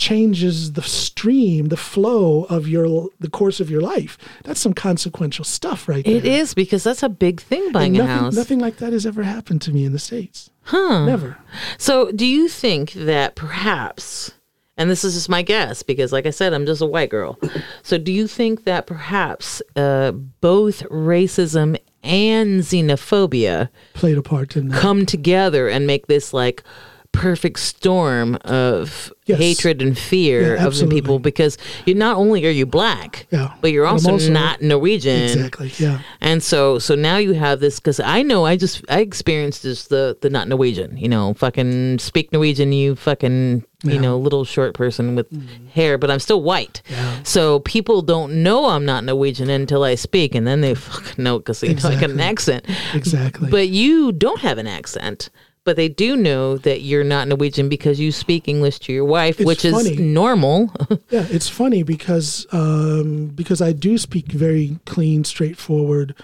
A: changes the stream, the flow of your the course of your life. That's some consequential stuff right there.
B: It is because that's a big thing buying
A: And
B: a
A: nothing,
B: house.
A: nothing like that has ever happened to me in the States.
B: Huh.
A: Never.
B: So, do you think that perhaps, and this is just my guess because, like I said, I'm just a white girl. So, do you think that perhaps uh, both racism and xenophobia
A: Played a part in that.
B: come together and make this like perfect storm of
A: Yes.
B: hatred and fear
A: Yeah,
B: of the people because you not only are you black,
A: Yeah.
B: but you're also,
A: also-
B: not Norwegian.
A: Exactly. Yeah.
B: And so, so now you have this because I know I just I experienced this the the not Norwegian, you know, fucking speak Norwegian, you fucking you know little short person with hair, but I'm still white.
A: Mm. Yeah.
B: So people don't know I'm not Norwegian until I speak, and then they fucking know because you know I got an accent.
A: Exactly.
B: But you don't have an accent. But they do know that you're not Norwegian because you speak English to your wife,
A: It's
B: which
A: funny.
B: is normal.
A: Yeah, it's funny because um, because I do speak very clean, straightforward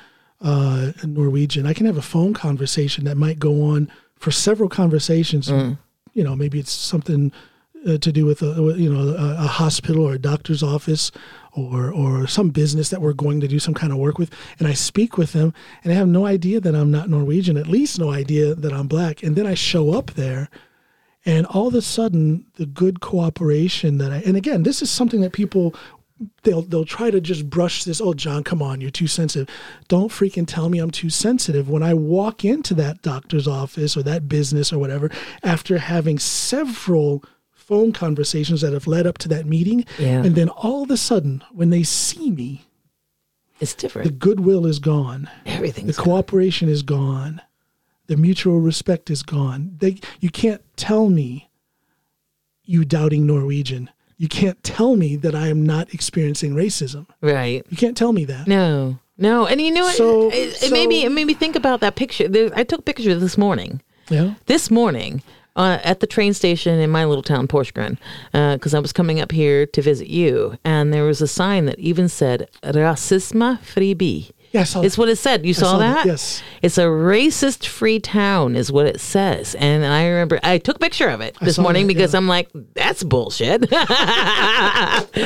A: uh, Norwegian. I can have a phone conversation that might go on for several conversations. You know, maybe it's something uh, to do with a you know a, a hospital or a doctor's office or or some business that we're going to do some kind of work with, and I speak with them, and I have no idea that I'm not Norwegian, at least no idea that I'm black, and then I show up there. And all of a sudden, the good cooperation that I and again, this is something that people they'll they'll try to just brush this. Oh, John, come on, you're too sensitive. Don't freaking tell me I'm too sensitive. When I walk into that doctor's office or that business or whatever, after having several phone conversations that have led up to that meeting,
B: Yeah.
A: and then all of a sudden, when they see me,
B: it's different.
A: the goodwill is gone. Everything.
B: The
A: cooperation is gone. The mutual respect is gone. They, you can't tell me you doubting Norwegian. You can't tell me that I am not experiencing racism.
B: right.
A: You can't tell me that.
B: No, no, and you know, what?
A: So-
B: it, it made me it made me think about that picture. There, I took pictures this morning.
A: Yeah.
B: This morning, uh, at the train station in my little town, Porsgrunn, because I was coming up here to visit you, and there was a sign that even said "Racisme fribi."
A: Yeah, I
B: It's
A: that.
B: what it said. You saw,
A: saw that,
B: that?
A: yes.
B: It's a racist free town, is what it says. And I remember I took a picture of it this morning
A: that,
B: because
A: yeah.
B: I'm like, that's bullshit. that's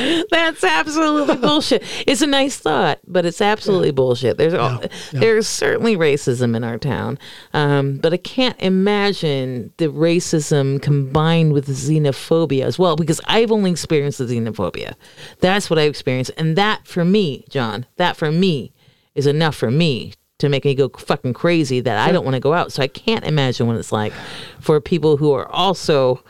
B: absolutely bullshit. It's a nice thought, but it's absolutely bullshit. There's all,
A: yeah.
B: there's certainly racism in our town, um, but I can't imagine the racism combined with xenophobia as well because I've only experienced the xenophobia. That's what I've experienced, and that for me, John, that for me is enough for me to make me go fucking crazy that I don't want to go out. So I can't imagine what it's like for people who are also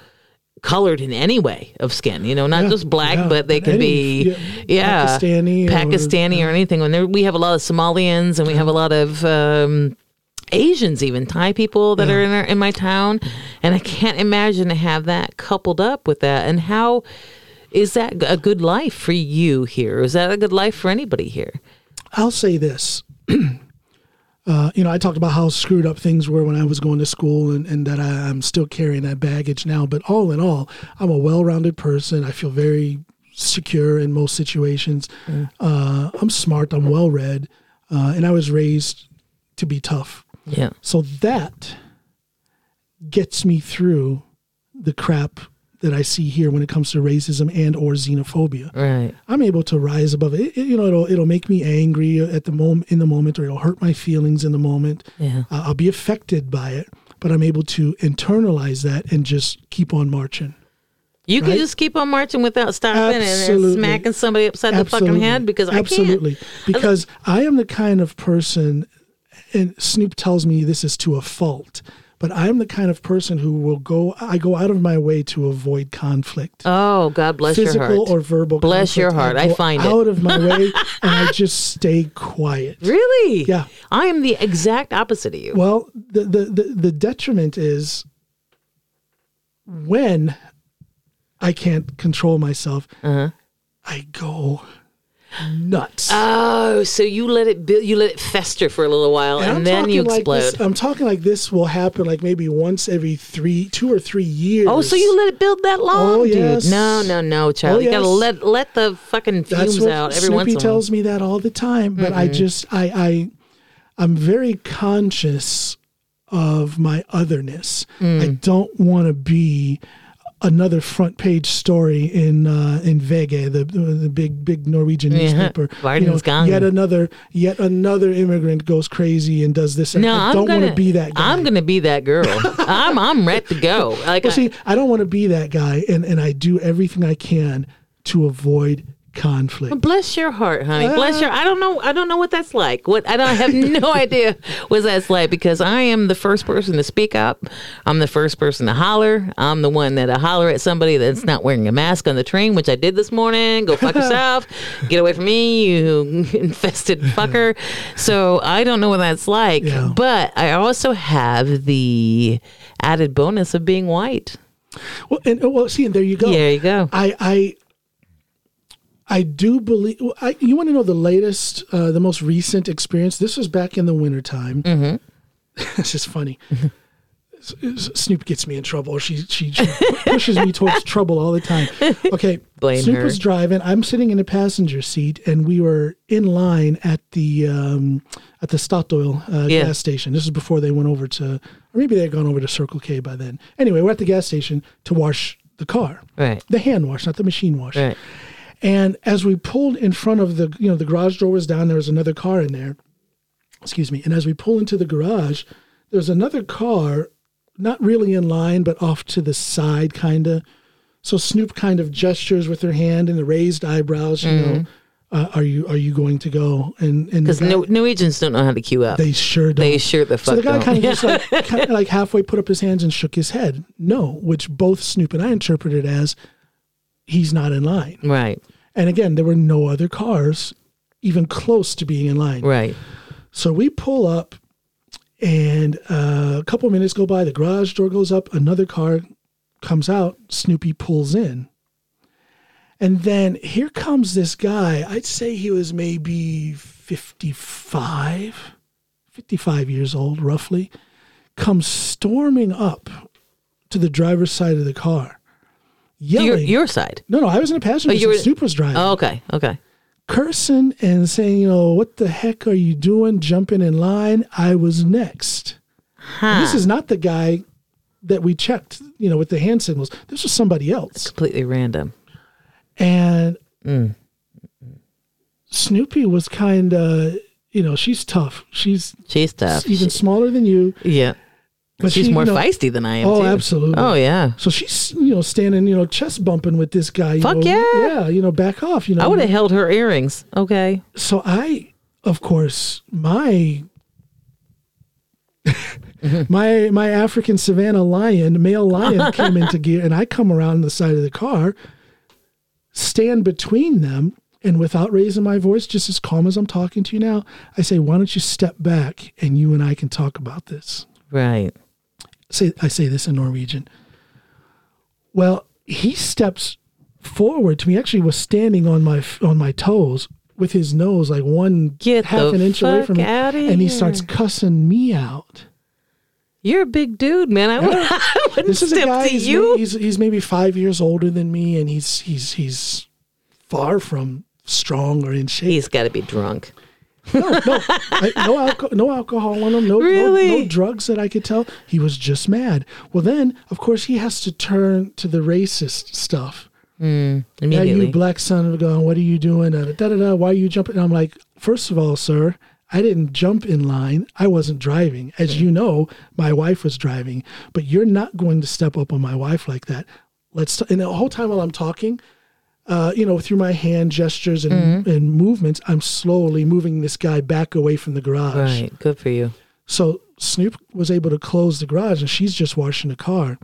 B: colored in any way of skin, you know, not
A: Yeah,
B: just black,
A: yeah,
B: but they can
A: any-
B: be,
A: yeah,
B: yeah,
A: Pakistani or-
B: Pakistani or, anything. When there, we have a lot of Somalians and we have a lot of um, Asians, even Thai people that
A: Yeah.
B: are in our, in my town, and I can't imagine to have that coupled up with that. And how is that a good life for you here? Is that a good life for anybody here?
A: I'll say this. Uh, you know, I talked about how screwed up things were when I was going to school and, and that I, I'm still carrying that baggage now. But all in all, I'm a well rounded person. I feel very secure in most situations. Uh, I'm smart, I'm well read, uh, and I was raised to be tough.
B: Yeah.
A: So that gets me through the crap that I see here when it comes to racism and or xenophobia.
B: Right.
A: I'm able to rise above it. It- you know, it'll it'll make me angry at the moment in the moment, or it'll hurt my feelings in the moment.
B: Yeah.
A: Uh, I'll be affected by it, but I'm able to internalize that and just keep on marching.
B: You can just keep on marching without stopping and- and smacking somebody upside the fucking head because I
A: absolutely
B: can't.
A: because I am the kind of person, and Snoop tells me this is to a fault. But I'm the kind of person who will go. I go out of my way to avoid conflict.
B: Oh, God bless your heart.
A: physical or verbal.
B: Bless your heart. I
A: go
B: find it.
A: out of my way and I just stay quiet.
B: Really?
A: Yeah.
B: I am the exact opposite of you.
A: Well, the, the, the, the detriment is when I can't control myself,
B: Uh-huh.
A: I go nuts.
B: Oh, so you let it build, you let it fester for a little while, and,
A: I'm
B: then you
A: talking like
B: explode.
A: this- I'm talking like this will happen like maybe once every three, two or three years.
B: Oh, so you let it build that long,
A: Oh,
B: dude? No, no, no, Charlie.
A: Oh,
B: You gotta let let the fucking
A: That's
B: fumes
A: what
B: out every
A: Snoopy
B: once in a while.
A: tells me that all the time. But I just I I I'm very conscious of my otherness.
B: Mm.
A: I don't want to be another front page story in uh, in VG, the, the big big Norwegian
B: Yeah.
A: newspaper.
B: Varden's gone.
A: yet another yet another immigrant goes crazy and does this.
B: No,
A: I
B: I'm
A: don't want to be that guy.
B: I'm gonna be that girl. I'm I'm ready to go. Like
A: Well,
B: I-
A: see, I don't want to be that guy, and, and I do everything I can to avoid conflict.
B: Bless your heart, honey. Bless your. I don't know. I don't know what that's like. What I don't I have no idea what that's like because I am the first person to speak up. I'm the first person to holler. I'm the one that I holler at somebody that's not wearing a mask on the train, which I did this morning. Go fuck yourself. Get away from me, you infested fucker. So I don't know what that's like.
A: Yeah.
B: But I also have the added bonus of being white.
A: Well, and oh, well, see, and there you go.
B: There you go.
A: I I I do believe. I, you want to know the latest, uh, the most recent experience? This was back in the wintertime. Mm-hmm. it's just funny. Snoop gets me in trouble. She she, she pushes me towards trouble all the time. Okay,
B: Blame
A: Snoop
B: her.
A: was driving. I'm sitting in the passenger seat, and we were in line at the um, at the Statoil uh,
B: Yeah.
A: gas station. This is before they went over to, or maybe they had gone over to Circle K by then. Anyway, we're at the gas station to wash the car,
B: Right.
A: the hand wash, not the machine wash.
B: Right.
A: And as we pulled in front of the, you know, the garage door was down. There was another car in there. Excuse me. And as we pull into the garage, there's another car, not really in line, but off to the side, kind of. So Snoop kind of gestures with her hand and the raised eyebrows. You know, uh, are you are you going to go? And
B: Because no, Norwegians don't know how to queue up.
A: they sure don't.
B: They sure the
A: So
B: fuck
A: the guy kind of just like kind of like halfway put up his hands and shook his head. No, which both Snoop and I interpreted as he's not in line.
B: right.
A: And again, there were no other cars even close to being in line.
B: Right.
A: So we pull up, and uh, a couple minutes go by. The garage door goes up. Another car comes out. Snoopy pulls in. And then here comes this guy. I'd say he was maybe 55, 55 years old, roughly. Comes storming up to the driver's side of the car, yelling.
B: your side.
A: no, no, I was in a passenger
B: Oh,
A: seat.
B: were-
A: Snoop was driving
B: Oh, okay. Okay.
A: cursing and saying, you know, what the heck are you doing jumping in line? I was next. And This is not the guy that we checked, you know, with the hand signals. This was somebody else.
B: Completely random.
A: And
B: Mm.
A: Snoopy was kind of, you know, she's tough. She's
B: She's tough.
A: even
B: She-
A: smaller than you.
B: yeah.
A: But
B: She's
A: she,
B: more
A: you know-
B: feisty than I am.
A: Oh,
B: too.
A: absolutely.
B: Oh, yeah.
A: So she's, you know, standing, you know, chest bumping with this guy.
B: Fuck
A: know,
B: yeah.
A: Yeah, you know, back off, you know.
B: I would have held her earrings. Okay.
A: so I, of course, my my my African Savannah lion, male lion, came into gear, and I come around the side of the car, stand between them, and without raising my voice, just as calm as I'm talking to you now, I say, "Why don't you step back, and you and I can talk about this."
B: Right.
A: Say I say this in Norwegian. Well, he steps forward to me. Actually, was standing on my on my toes with his nose like one
B: Get
A: half an inch away from me, and he starts cussing me out.
B: You're a big dude, man. I, would, I wouldn't
A: This is a
B: step
A: guy.
B: to
A: He's,
B: you.
A: he's he's maybe five years older than me, and he's he's he's far from strong or in shape.
B: He's got to be drunk.
A: No, no, I, no, alco- no alcohol on him. No, no,
B: Really?
A: no drugs that I could tell. He was just mad. Well, then of course he has to turn to the racist stuff. Hmm,
B: yeah,
A: you black son of a gun. What are you doing? Da, da, da, da, why are you jumping? And I'm like, first of all, sir, I didn't jump in line. I wasn't driving. As hmm. you know, my wife was driving. But you're not going to step up on my wife like that. Let's. T- and the whole time while I'm talking, uh, you know, through my hand gestures and, and movements, I'm slowly moving this guy back away from the garage.
B: right. Good for you.
A: So Snoop was able to close the garage and she's just washing the car.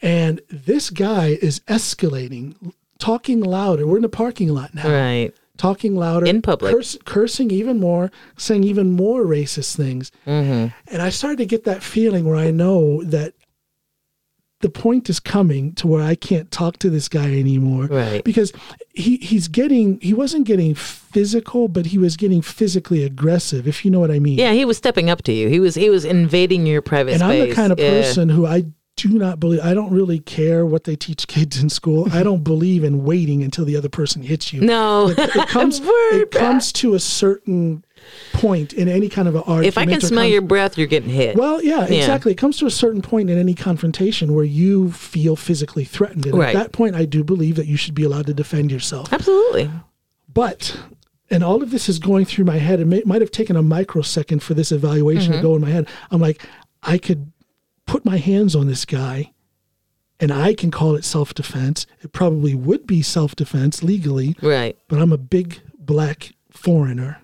A: And this guy is escalating, talking louder. We're in the parking lot now.
B: Right.
A: Talking louder.
B: In public.
A: Curse, cursing even more, saying even more racist things.
B: Mm-hmm.
A: And I started to get that feeling where I know that the point is coming to where I can't talk to this guy anymore.
B: Right.
A: Because he he's getting he wasn't getting physical, but he was getting physically aggressive, if you know what I mean.
B: Yeah, he was stepping up to you. He was he was invading your private
A: And
B: space.
A: I'm the kind of
B: Yeah.
A: person who I do not believe I don't really care what they teach kids in school. I don't believe in waiting until the other person hits you.
B: No,
A: It comes
B: Word,
A: it comes to a certain point in any kind of an argument.
B: if I can smell
A: con-
B: your breath, you're getting hit.
A: Well, yeah,
B: Yeah.
A: exactly. It comes to a certain point in any confrontation where you feel physically threatened. And
B: Right.
A: at that point, I do believe that you should be allowed to defend yourself.
B: Absolutely.
A: But, and all of this is going through my head. It may, might have taken a microsecond for this evaluation
B: Mm-hmm.
A: to go in my head. I'm like, I could put my hands on this guy and I can call it self defense. It probably would be self defense legally,
B: Right.
A: but I'm a big black foreigner.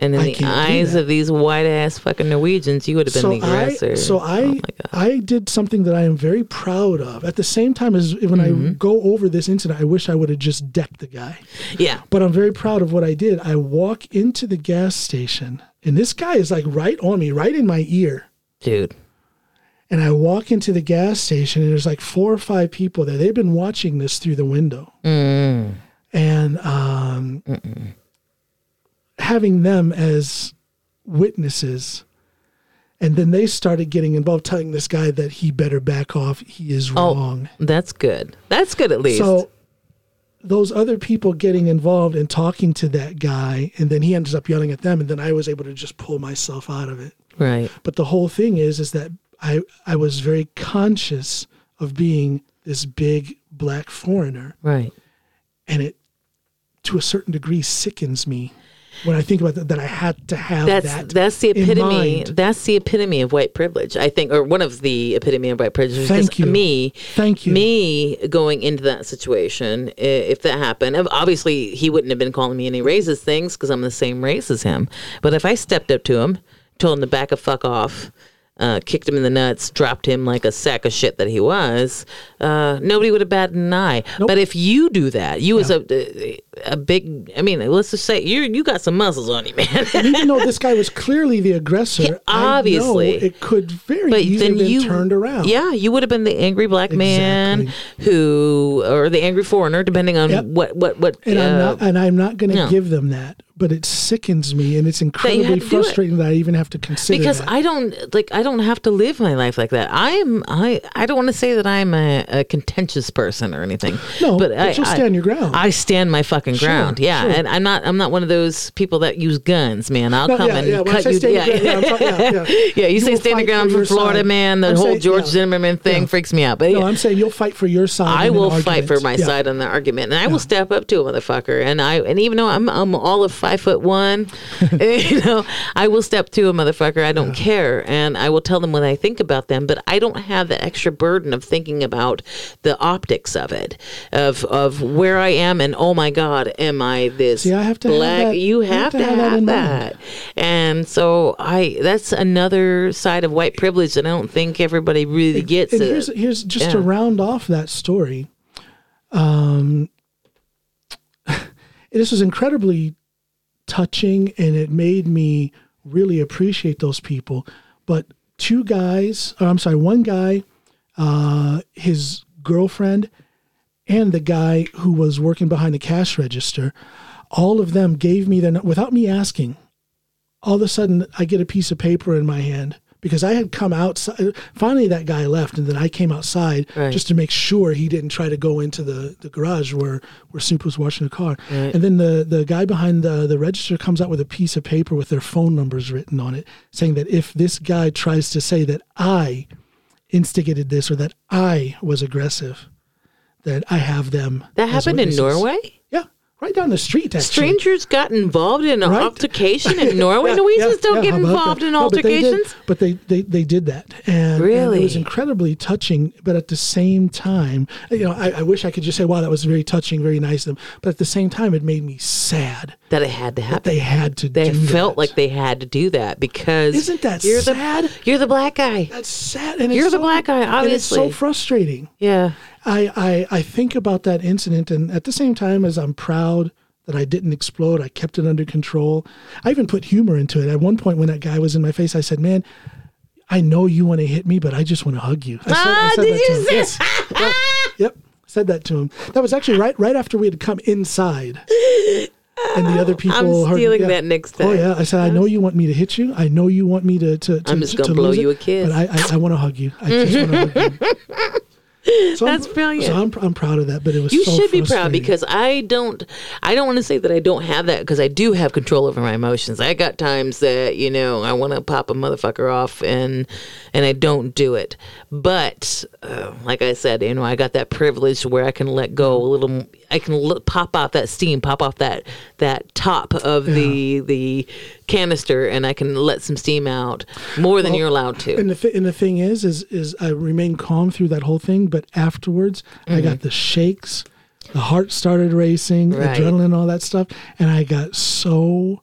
B: And in
A: I
B: the eyes of these white ass fucking Norwegians, you would have been
A: so
B: the aggressor.
A: I, so I,
B: oh.
A: I did something that I am very proud of. At the same time as when
B: Mm-hmm.
A: I go over this incident, I wish I would have just decked the guy.
B: yeah.
A: But I'm very proud of what I did. I walk into the gas station, and this guy is like right on me, right in my ear.
B: Dude.
A: And I walk into the gas station, and there's like four or five people there. They've been watching this through the window.
B: Mm.
A: And um, having them as witnesses. And then they started getting involved, telling this guy that he better back off. He is
B: Oh,
A: wrong.
B: that's good. That's good at least.
A: So those other people getting involved and talking to that guy, and then he ends up yelling at them, and then I was able to just pull myself out of it.
B: right.
A: But the whole thing is, is that I I was very conscious of being this big black foreigner,
B: Right.
A: and it to a certain degree sickens me when I think about that. That I had to have
B: That's
A: that.
B: that's the epitome. That's the epitome of white privilege, I think, or one of the epitome of white privilege.
A: Thank you.
B: Me,
A: Thank you.
B: me going into that situation, if that happened, obviously he wouldn't have been calling me any racist things because I'm the same race as him. But if I stepped up to him, told him to back a fuck off. Uh, kicked him in the nuts, dropped him like a sack of shit that he was. Uh, nobody would have batted an eye. But if you do that, you as a a big, I mean, let's just say you you got some muscles on you, man.
A: Even though this guy was clearly the aggressor,
B: obviously.
A: I know it could very
B: but
A: easily
B: then
A: been
B: you
A: turned around.
B: Yeah, you would have been the angry black man who, or the angry foreigner, depending on
A: Yep.
B: what what what.
A: and I'm
B: uh,
A: not and I'm not going to
B: no.
A: give them that. But it sickens me, and it's incredibly frustrating that I even have to consider
B: because
A: that.
B: I don't like I don't have to live my life like that. I'm I I don't want to say that I'm a, a contentious person or anything.
A: No,
B: but,
A: but
B: I,
A: you'll
B: I-
A: stand your ground.
B: I stand my fucking
A: Sure,
B: ground. Yeah,
A: sure.
B: and I'm not I'm not one of those people that use guns, man. I'll
A: No,
B: come
A: yeah,
B: and
A: yeah,
B: cut you. yeah.
A: ground, yeah, talking- yeah, yeah.
B: Yeah, you,
A: You
B: say stand your ground
A: for
B: for Florida,
A: side.
B: man. The
A: I'm
B: whole
A: saying-
B: George. Zimmerman thing freaks me out. But
A: no. I'm saying you'll fight for your side.
B: I will fight for my side on the argument, and I will step up to a motherfucker. And I, and even though I'm, I'm all of five foot one, you know, I will step to a motherfucker. I don't care, and I will tell them what I think about them. But I don't have the extra burden of thinking about the optics of it, of of where I am, and oh my God, am I this
A: See, I have to have
B: black?
A: that-
B: you
A: I
B: have, to have,
A: that
B: that, and so I. That's another side of white privilege that I don't think everybody really gets.
A: And
B: it.
A: here's here's just to round off that story. Um, this was incredibly touching, and it made me really appreciate those people. But two guys, or I'm sorry, one guy, uh, his girlfriend, and the guy who was working behind the cash register, all of them gave me their without me asking. All of a sudden, I get a piece of paper in my hand because I had come outside. Finally, that guy left, and then I came outside
B: Right.
A: just to make sure he didn't try to go into the, the garage where where Snoop was washing the car. And then the the guy behind the the register comes out with a piece of paper with their phone numbers written on it, saying that if this guy tries to say that I instigated this or that I was aggressive, that I have them.
B: That happened in. Norway.
A: Yeah, right down the street. Actually.
B: Strangers got involved in an
A: Right.
B: altercation in Norway.
A: Yeah,
B: Norwegians
A: yeah,
B: don't
A: yeah,
B: get involved in
A: No, but they did-
B: altercations.
A: But they, they, they did that. And, and
B: Really?
A: it was incredibly touching. But at the same time, you know, I, I wish I could just say, wow, that was very touching, very nice of them. But at the same time, it made me sad
B: that it had to happen.
A: that they had to do that.
B: They felt
A: that.
B: like they had to do that because
A: Isn't that
B: you're
A: sad?
B: the you're the black guy.
A: That's sad. And
B: You're the
A: so-
B: black guy,
A: And it's so frustrating.
B: Yeah,
A: I, I, I think about that incident, and at the same time as I'm proud that I didn't explode, I kept it under control. I even put humor into it. At one point, when that guy was in my face, I said, "Man, I know you want to hit me, but I just want to hug you. I said, I
B: Ah,
A: said
B: did
A: that to
B: you
A: him.
B: say-
A: Yes. Yep. Yep. Said that to him. That was actually right right after we had come inside. And the other people
B: I'm
A: heard- yeah.
B: that next time.
A: Oh yeah, I said I know you want me to hit you. I know you want me to to. to
B: I'm just gonna blow
A: it,
B: you a kiss.
A: But I I, I want to hug you. I just want to hug you. So I'm-
B: That's brilliant.
A: So I'm, I'm proud of that, but it was
B: You
A: so
B: should be proud because I don't. I don't want to say that I don't have that because I do have control over my emotions. I got times that you know I want to pop a motherfucker off and and I don't do it. But uh, like I said, you know, I got that privilege where I can let go a little. I can l- pop off that steam, pop off that that top of the the canister, and I can let some steam out more than you're allowed to.
A: And the th- and the thing is, is is I remained calm through that whole thing, but afterwards I got the shakes, the heart started racing,
B: Mm-hmm. Right.
A: adrenaline, all that stuff, and I got so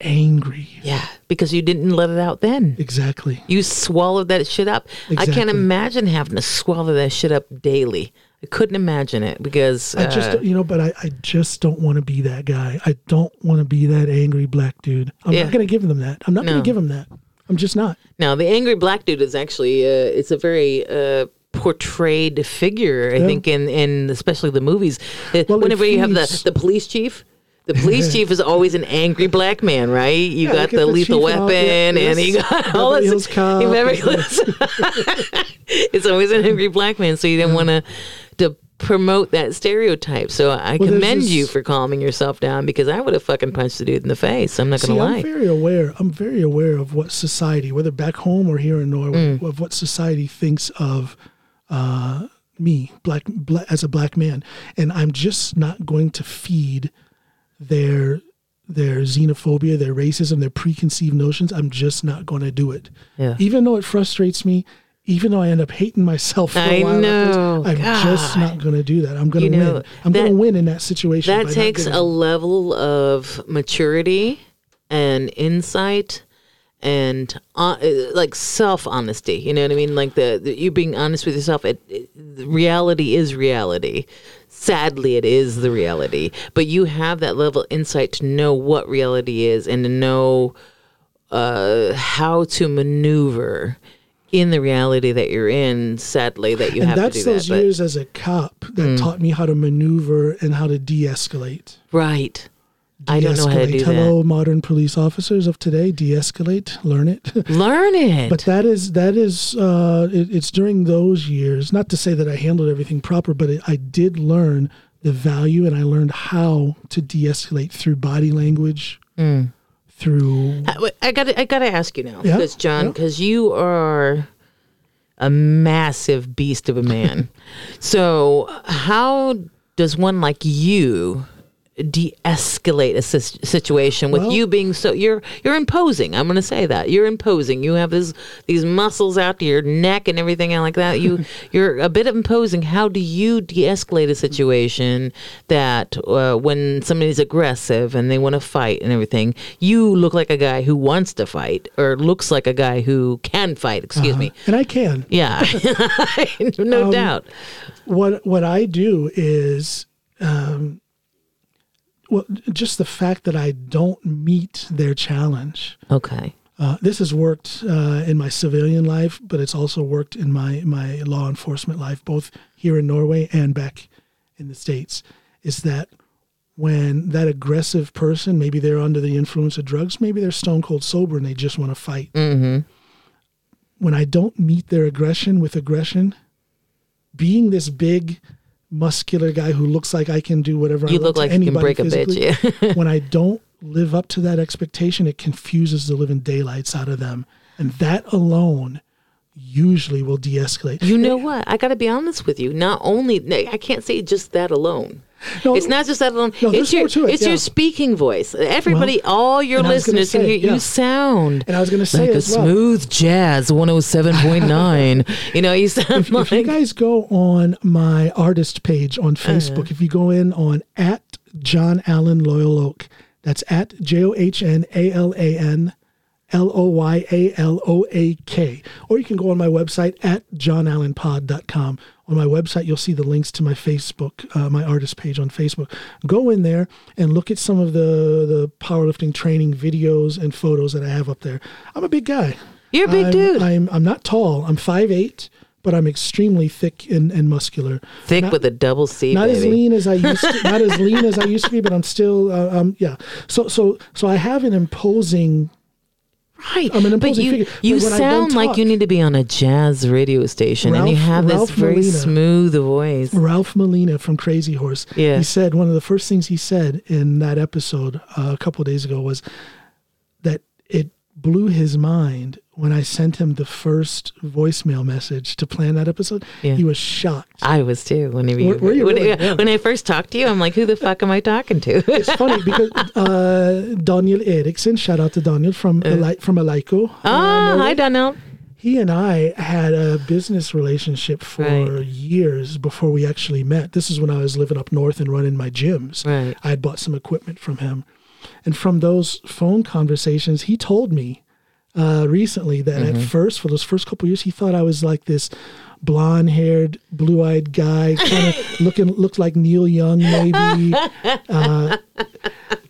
A: angry.
B: yeah, because you didn't let it out then.
A: Exactly.
B: You swallowed that shit up. I can't imagine having to swallow that shit up daily. I couldn't imagine it because
A: I just
B: uh,
A: you know, but I, I just don't want to be that guy. I don't want to be that angry black dude. I'm
B: Yeah.
A: not going to give them that. I'm not going to give them that. I'm just not.
B: now the angry black dude is actually uh, it's a very uh, portrayed figure. I think in in especially the movies. Uh,
A: Well,
B: Whenever you have the the police chief. The police chief is always an angry black man, right? You
A: Yeah,
B: got the
A: the
B: lethal weapon,
A: and yeah,
B: you got all
A: Beverly
B: this.
A: Hills Cop.
B: Beverly Hills. it's always an angry black man, so you didn't want to to promote that stereotype. So I
A: Well,
B: commend
A: this-
B: you for calming yourself down because I would have fucking punched the dude in the face. I'm not gonna lie.
A: I'm very aware. I'm very aware of what society, whether back home or here in Norway,
B: Mm.
A: of what society thinks of uh, me, black, black, as a black man, and I'm just not going to feed their their xenophobia, their racism, their preconceived notions. I'm just not going to do it.
B: Yeah.
A: Even though it frustrates me, even though I end up hating myself for a while,
B: know.
A: I'm just not going to do that. I'm going
B: You
A: to
B: know,
A: win. I'm going to win in that situation.
B: That takes a level of maturity and insight and uh, like self honesty. You know what I mean? Like the, the you being honest with yourself. It, it, reality is reality. Sadly, it is the reality. But you have that level of insight to know what reality is and to know uh, how to maneuver in the reality that you're in. Sadly, that you
A: and
B: have
A: that's
B: to do
A: those
B: that. but- that's those
A: years as a cop that taught me how to maneuver and how to de-escalate.
B: right. I don't know how to
A: De-escalate.
B: do
A: Hello, modern police officers of today. De-escalate. Learn it.
B: Learn it.
A: but that is that is uh, it, it's during those years. Not to say that I handled everything proper, but it, I did learn the value, and I learned how to de-escalate through body language, through
B: I- got I got to ask you now,
A: Yeah,
B: because John,
A: yeah.
B: because you are a massive beast of a man. so how does one like you de-escalate a situation with
A: Well-
B: you being so you're you're imposing i'm going to say that you're imposing you have this these muscles out to your neck and everything like that you you're a bit of imposing how do you de-escalate a situation that uh, when somebody's aggressive and they want to fight and everything you look like a guy who wants to fight or looks like a guy who can fight excuse me.
A: And I can.
B: yeah no
A: Um,
B: doubt.
A: what what I do is um, well just the fact that I don't meet their challenge.
B: okay
A: Uh, this has worked uh, in my civilian life, but it's also worked in my my law enforcement life, both here in Norway and back in the states. Is that when that aggressive person, maybe they're under the influence of drugs, maybe they're stone cold sober and they just want to fight.
B: mm-hmm.
A: When I don't meet their aggression with aggression, being this big, muscular guy who looks like I can do whatever I
B: you
A: want
B: look like you can
A: anybody
B: break a bitch yeah
A: when I don't live up to that expectation, it confuses the living daylights out of them. And that alone usually will de escalate.
B: You know what? I got to be honest with you. Not only I can't say just that alone.
A: No,
B: it's not just that alone.
A: No,
B: it's your
A: it,
B: it's
A: yeah.
B: your speaking voice. Everybody, all your listeners can hear
A: yeah.
B: you sound
A: And I was going to say
B: like a
A: well,
B: smooth jazz 107.9. you know, you sound
A: if,
B: like
A: if you guys go on my artist page on
B: Uh-huh.
A: Facebook, if you go in on at John Alan Loyal Oak, that's at J O H N A L A N L O Y A L O A K. Or you can go on my website at johnalanpod.com. On my website, you'll see the links to my Facebook, uh, my artist page on Facebook. Go in there and look at some of the, the powerlifting training videos and photos that I have up there. I'm a big guy.
B: You're a big
A: I'm,
B: dude.
A: I'm I'm not tall. I'm five eight, but I'm extremely thick and, and muscular.
B: Thick
A: Not-
B: with a double C,
A: not
B: baby.
A: as lean as I used to, not as lean as I used to be, but I'm still uh, um yeah. So so so I have an imposing
B: Right.
A: I'm an
B: but you,
A: figure.
B: you
A: But
B: sound like
A: talk-
B: you need to be on a jazz radio station and you
A: Ralph-
B: have this
A: Ralph
B: very
A: Molina.
B: smooth voice.
A: Ralph Molina from Crazy Horse.
B: Yeah.
A: He said one of the first things he said in that episode uh, a couple of days ago was that it blew his mind when I sent him the first voicemail message to plan that episode.
B: Yeah.
A: He was shocked.
B: I was too when you,
A: Were- were you
B: when,
A: really?
B: yeah,
A: Yeah.
B: when I first talked to you. I'm like, who the fuck am I talking to?
A: It's funny because uh, Daniel Eriksson, shout out to Daniel from Eli- from Eleiko. uh,
B: Ah, hi, Daniel.
A: he and I had a business relationship for
B: Right.
A: years before we actually met. This is when I was living up north and running my gyms.
B: Right.
A: I had bought some equipment from him. And from those phone conversations, he told me uh, recently that
B: Mm-hmm.
A: at first, for those first couple years, he thought I was like this blonde haired, blue eyed guy, kind of looking, looked like Neil Young, maybe. Uh,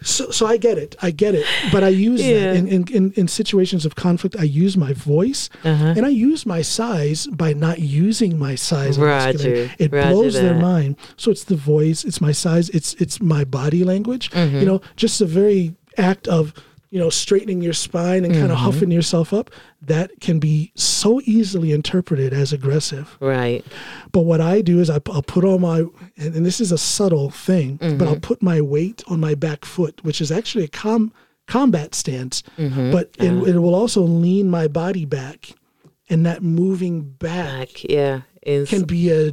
A: so, so I get it. I get it. But I use
B: Yeah.
A: that in, in, in, in situations of conflict. I use my voice
B: Uh-huh.
A: and I use my size by not using my size.
B: Roger.
A: It
B: Roger
A: blows their mind. So it's the voice, it's my size, it's it's my body language.
B: Mm-hmm.
A: You know, just the very act of you know straightening your spine and kind of
B: Mm-hmm.
A: huffing yourself up that can be so easily interpreted as aggressive.
B: Right.
A: But what I do is I, will put all my, and, and this is a subtle thing, but
B: Mm-hmm.
A: I'll put my weight on my back foot, which is actually a com, combat stance,
B: Mm-hmm.
A: but it,
B: Uh-huh.
A: it will also lean my body back. And that moving back
B: Back. Yeah. Is,
A: can be a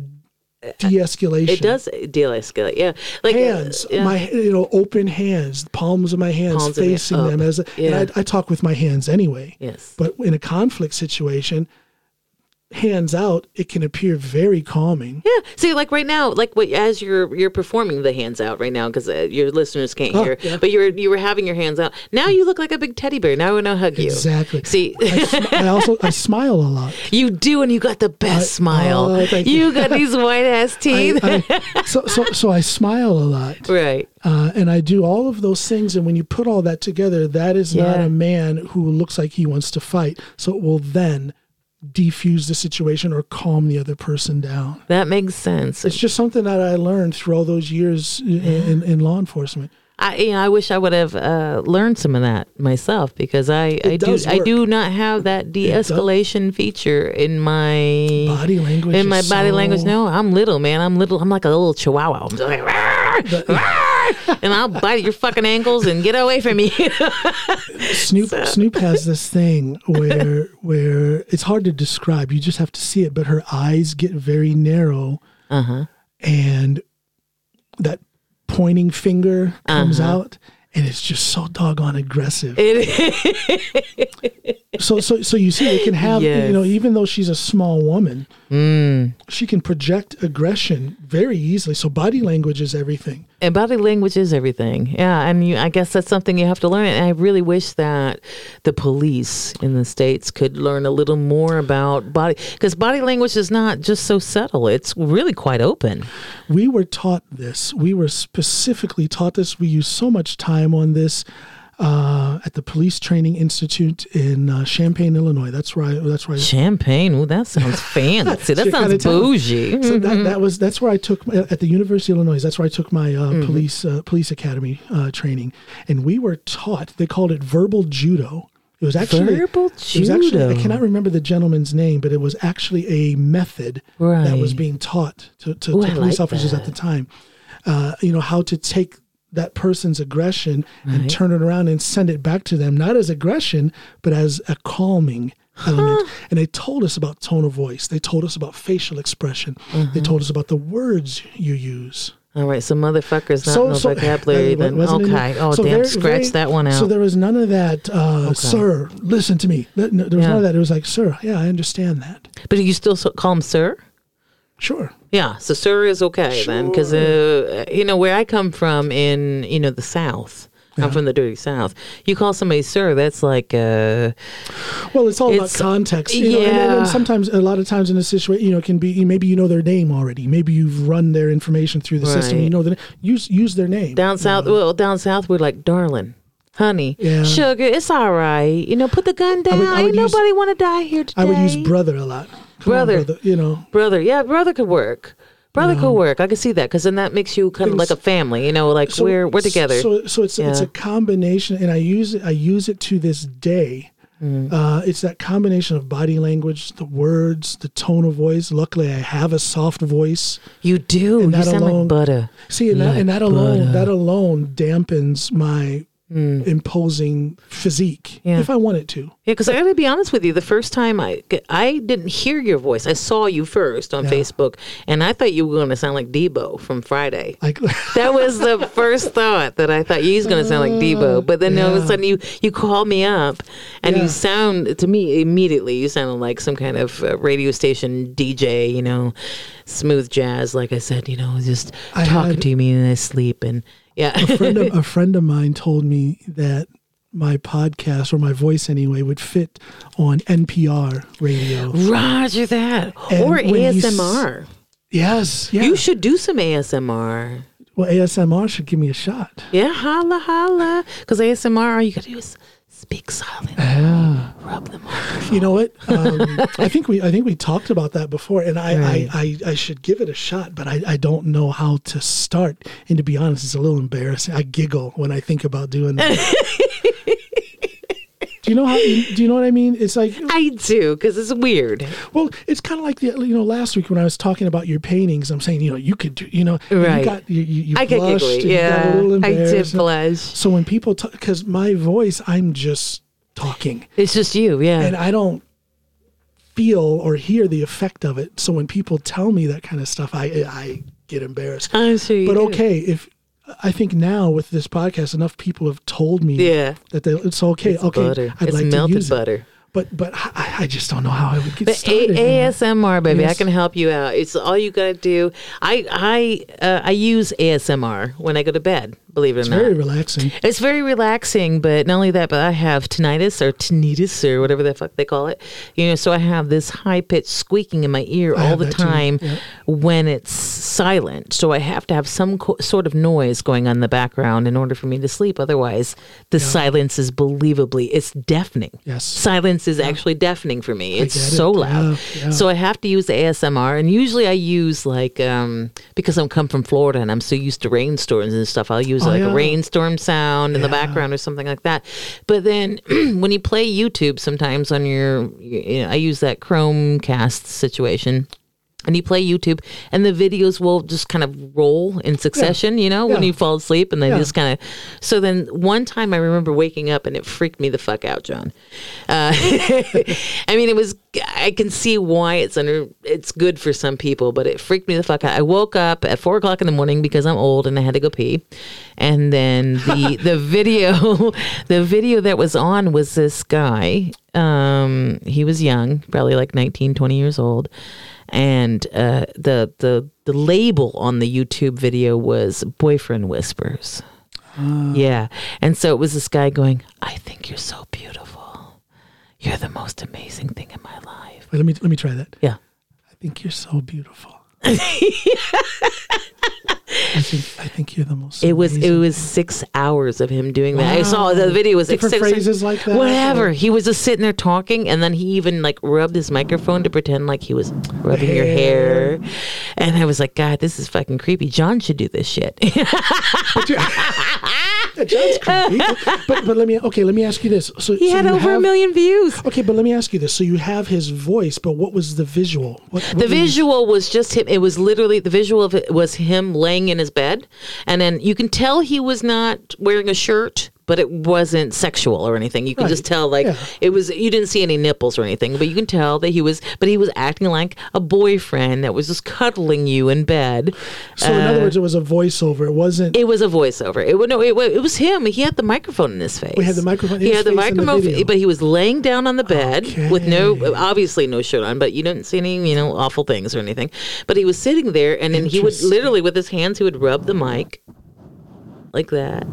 A: de-escalation.
B: it does deal escalate. Yeah. Like uh,
A: Hands,
B: yeah.
A: my you know, open hands, palms of my hands
B: Palms
A: facing them as, a,
B: Yeah.
A: I, I talk with my hands anyway.
B: Yes.
A: But in a conflict situation, hands out, it can appear very calming.
B: Yeah. See, like right now, like what as you're you're performing the hands out right now because uh, your listeners can't
A: Oh,
B: hear,
A: yeah.
B: but you were you were having your hands out. Now you look like a big teddy bear. Now I want to hug you.
A: Exactly.
B: See,
A: I, sm- I also I smile a lot.
B: you do, and you got the best smile.
A: oh,
B: you
A: you.
B: got these white ass teeth.
A: I- so so so I smile a lot,
B: right.
A: uh, and I do all of those things. And when you put all that together, that is not a man who looks like he wants to fight. So it will then defuse the situation or calm the other person down.
B: That makes sense.
A: It's just something that I learned through all those years in, in, in law enforcement.
B: I, you know, I wish I would have uh, learned some of that myself because I, I do
A: does
B: I do not have that de-escalation feature in my
A: Body language
B: in my body
A: so-
B: language. No, I'm little, man. I'm little. I'm like a little chihuahua. I'm just like, "Rawr, rawr," and I'll bite your fucking ankles and get away from you.
A: Snoop Snoop has this thing where where it's hard to describe. You just have to see it. But her eyes get very narrow,
B: uh-huh.
A: and that pointing finger comes
B: Uh-huh.
A: out, and it's just so doggone aggressive.
B: It,
A: so so so you see, it can have you know, even though she's a small woman,
B: mm.
A: she can project aggression very easily. So body language is everything.
B: And body language is everything. Yeah, and you, I guess that's something you have to learn. And I really wish that the police in the states could learn a little more about body, because body language is not just so subtle; it's really quite open.
A: We were taught this. We were specifically taught this. We used so much time on this uh, at the Police Training Institute in uh, Champaign, Illinois. That's where I. That's where I.
B: Champagne, ooh, that sounds fancy. that sounds bougie.
A: So that, that was that's where I took at the University of Illinois. That's where I took my uh, police uh, police academy uh, training, and we were taught. They called it verbal judo. It was actually
B: Verbal
A: It was actually I cannot remember the gentleman's name, but it was actually a method that was being taught to, to,
B: Ooh,
A: to police
B: like
A: officers at the time. Uh, you know how to take that person's aggression and turn it around and send it back to them, not as aggression, but as a calming element. And they told us about tone of voice. They told us about facial expression.
B: Mm-hmm.
A: They told us about the words you use.
B: All right, so motherfuckers not no vocabulary.
A: uh,
B: Then
A: wasn't
B: okay. Oh
A: so
B: damn,
A: very-
B: scratch
A: very-
B: that one out.
A: So there was none of that, uh, sir, listen to me. There was
B: Yeah.
A: none of that. It was like, sir, yeah, I understand that.
B: but you still so- call him sir.
A: Sure.
B: Yeah, so sir is okay then, because uh, you know where I come from in you know the South. I'm from the dirty South. You call somebody sir, that's like uh,
A: Well, it's all
B: It's-
A: about context. You know, and, and,
B: yeah.
A: and sometimes, a lot of times in a situation, you know, it can be maybe you know their name already. Maybe you've run their information through the system. You know that use use their name.
B: down south. Well, down south we're like darling. honey,
A: Yeah.
B: sugar, it's all right. You know, put the gun down.
A: would- I would
B: Ain't
A: use-
B: nobody want to die here today.
A: I would use brother a lot. Come on,
B: Brother.
A: brother. You know,
B: brother. Yeah, brother could work. Brother could work. I could see that because then that makes you kind of like a family. You know, like we're we're together.
A: So, so it's it's a combination, and I use it. I use it to this day.
B: Mm.
A: Uh, it's that combination of body language, the words, the tone of voice. Luckily, I have a soft voice.
B: you do.
A: and
B: You
A: that
B: sound
A: alone-
B: like butter.
A: See, and that, and that alone,
B: butter.
A: that alone dampens my imposing physique
B: Yeah.
A: if I wanted to.
B: Yeah, because I got to be honest with you. The first time I I didn't hear your voice. I saw you first on
A: Yeah.
B: Facebook, and I thought you were going to sound like Deebo from Friday.
A: Like,
B: That was the first thought that I thought he's going to sound like Deebo. But then all of a sudden you you called me up, and
A: Yeah.
B: you sound to me immediately you sounded like some kind of uh, radio station DJ. You know, smooth jazz. Like I said, you know, just
A: I
B: talking
A: had-
B: to me in his sleep, and yeah.
A: a friend of, a friend of mine told me that my podcast or my voice anyway would fit on NPR radio.
B: Roger that,
A: And
B: or
A: you s-
B: ASMR.
A: Yes, yeah.
B: You should do some ASMR.
A: well, ASMR should give me a shot.
B: Yeah, holla, holla. Because ASMR, all you got to do is speak silent,
A: Yeah.
B: rub them on.
A: You know what? Um, I think we I think we talked about that before, and I,
B: Right.
A: I, I, I should give it a shot, but I, I don't know how to start. And to be honest, it's a little embarrassing. I giggle when I think about doing that. you know how? Do you know what I mean? It's like
B: I do, because it's weird.
A: Well, it's kind of like the you know last week when I was talking about your paintings. I'm saying you know you could do you know
B: Right.
A: you got you, you, you
B: I get giggly.
A: and you
B: Yeah, I did blush.
A: So when people talk, because my voice, I'm just talking,
B: It's just you, yeah.
A: and I don't feel or hear the effect of it. So when people tell me that kind of stuff, I I get embarrassed.
B: I'm sure
A: But
B: do.
A: okay, if I think now with this podcast, enough people have told me
B: Yeah.
A: that they, it's okay.
B: It's
A: okay,
B: butter.
A: I'd
B: it's
A: like
B: melted
A: to use
B: butter.
A: it. But but I, I just don't know how I would get
B: But
A: started.
B: A- ASMR, baby, I can help you out. It's all you gotta do. I I uh, I use ASMR when I go to bed. Believe it or
A: It's
B: not,
A: very relaxing.
B: It's very relaxing, but not only that, but I have tinnitus or tinnitus or whatever the fuck they call it. You know, so I have this high pitched squeaking in my ear
A: I
B: all the time
A: yeah.
B: when it's silent. So I have to have some co- sort of noise going on in the background in order for me to sleep. Otherwise, the silence is believably it's deafening.
A: Yes.
B: Silence is actually deafening for me. It's
A: get it.
B: so loud.
A: Yeah, yeah.
B: So I have to use ASMR, and usually I use like um, because I'm come from Florida and I'm so used to rainstorms and stuff. I'll use
A: Oh,
B: like
A: yeah.
B: a rainstorm sound in the background or something like that. But then when you play YouTube, sometimes on your, you know, I use that Chromecast situation. And you play YouTube, and the videos will just kind of roll in succession, you know, when you fall asleep, and they
A: Yeah.
B: just kind of. So then one time I remember waking up, and it freaked me the fuck out, John. Uh, I mean, it was. I can see why it's under. It's good for some people, but it freaked me the fuck out. I woke up at four o'clock in the morning because I'm old and I had to go pee, and then the the video, the video that was on was this guy. Um, he was young, probably like 19, 20 years old, and uh, the the the label on the YouTube video was "boyfriend whispers." Yeah. And so it was this guy going, I think you're so beautiful. You're the most amazing thing in my life.
A: Wait, let me let me try that.
B: Yeah.
A: I think you're so beautiful. I think I think you're the most.
B: It was it was six hours of him doing that. I saw the video was like six,
A: phrases like that,
B: Whatever.
A: or-
B: He was just sitting there talking, and then he even like rubbed his microphone to pretend like he was rubbing your hair. And I was like, God, this is fucking creepy. John should do this shit.
A: John's creepy. but but let me okay. Let me ask you this. So
B: he
A: so
B: had
A: you
B: over a million views.
A: Okay, but let me ask you this. So you have his voice, but what was the visual? What, what
B: The visual was just him. It was literally the visual of it was him laying in his bed, and then you can tell he was not wearing a shirt, but it wasn't sexual or anything. You can just tell like
A: Yeah.
B: it was. You didn't see any nipples or anything, but you can tell that he was. But he was acting like a boyfriend that was just cuddling you in bed.
A: So in other uh, words, it was a voiceover. It wasn't.
B: It was a voiceover. It was no. It, it was him. He had the microphone in his face.
A: We had the microphone in
B: He
A: his
B: had the
A: the
B: microphone,
A: video.
B: but he was laying down on the bed with no, obviously no shirt on. But you didn't see any, you know, awful things or anything. But he was sitting there, and then he would literally with his hands, he would rub the mic. Like that.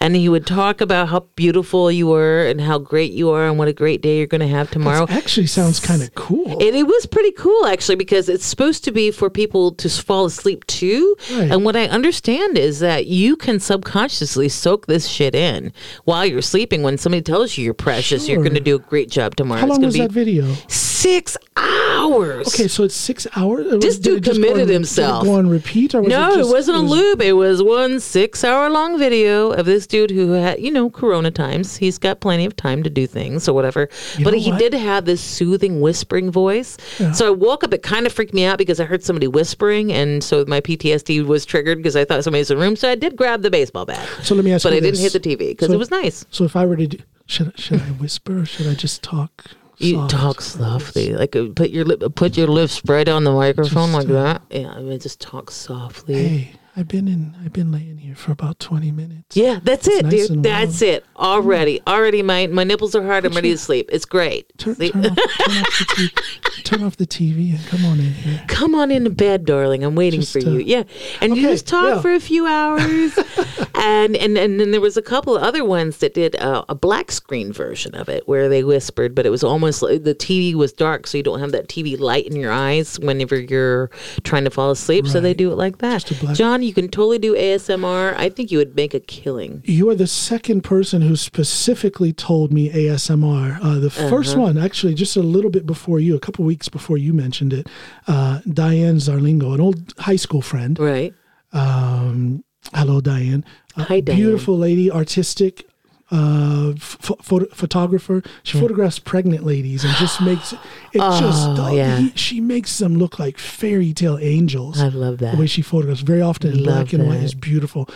B: And he would talk about how beautiful you were and how great you are and what a great day you're going to have tomorrow.
A: Actually, sounds kind of cool.
B: And it was pretty cool actually because it's supposed to be for people to fall asleep too.
A: Right.
B: And what I understand is that you can subconsciously soak this shit in while you're sleeping. When somebody tells you you're precious, you're going to do a great job tomorrow.
A: How long was
B: be
A: that video?
B: Six hours.
A: Okay, so it's six hours.
B: This
A: Did it
B: dude committed
A: on- did it
B: himself.
A: Go on repeat, or
B: no,
A: it,
B: it, wasn't a
A: was-
B: loop. It was one six hour long video of this dude who had, you know, Corona times. He's got plenty of time to do things or whatever. But he
A: what?
B: did have this soothing whispering voice. So I woke up. It kind of freaked me out because I heard somebody whispering, and so my PTSD was triggered because I thought somebody was in the room. So I did grab the baseball bat.
A: So let me ask you.
B: but I didn't hit the TV because
A: So-
B: it was nice.
A: So if I were to, do, should should I whisper or should I just talk?
B: You
A: soft?
B: talk softly, like uh, put your lip, put your lips right on the microphone
A: Just,
B: like that. Yeah, I mean, just talk softly.
A: Hey, I've been in. I've been laying here for about twenty minutes.
B: Yeah, that's it,
A: nice
B: dude. That's it. Already, already, my my nipples are hard. I'm ready to sleep. It's great.
A: Turn,
B: Sleep-
A: turn, off, turn, off the TV, turn off the TV and come on in here.
B: Come on into bed, darling. I'm waiting
A: Just,
B: for
A: uh,
B: you. Yeah, and you just talk
A: yeah.
B: for a few hours, and and and then there was a couple of other ones that did uh, a black screen version of it where they whispered, but it was almost like the TV was dark, so you don't have that TV light in your eyes whenever you're trying to fall asleep. So they do it like that.
A: Just
B: you can totally do ASMR. I think you would make a killing.
A: You are the second person who specifically told me ASMR. Uh, the
B: Uh-huh.
A: first one, actually, just a little bit before you, a couple weeks before you mentioned it, uh, Diane Zarlingo, an old high school friend.
B: Right.
A: Um, hello, Diane. Uh,
B: Hi, Diane.
A: Beautiful lady, artistic. Uh, ph- photo- photographer. She photographs pregnant ladies and just makes it just.
B: Oh,
A: oh,
B: yeah.
A: he- she makes them look like fairy tale angels.
B: I love that.
A: the way she photographs very often in
B: Love
A: black and white is beautiful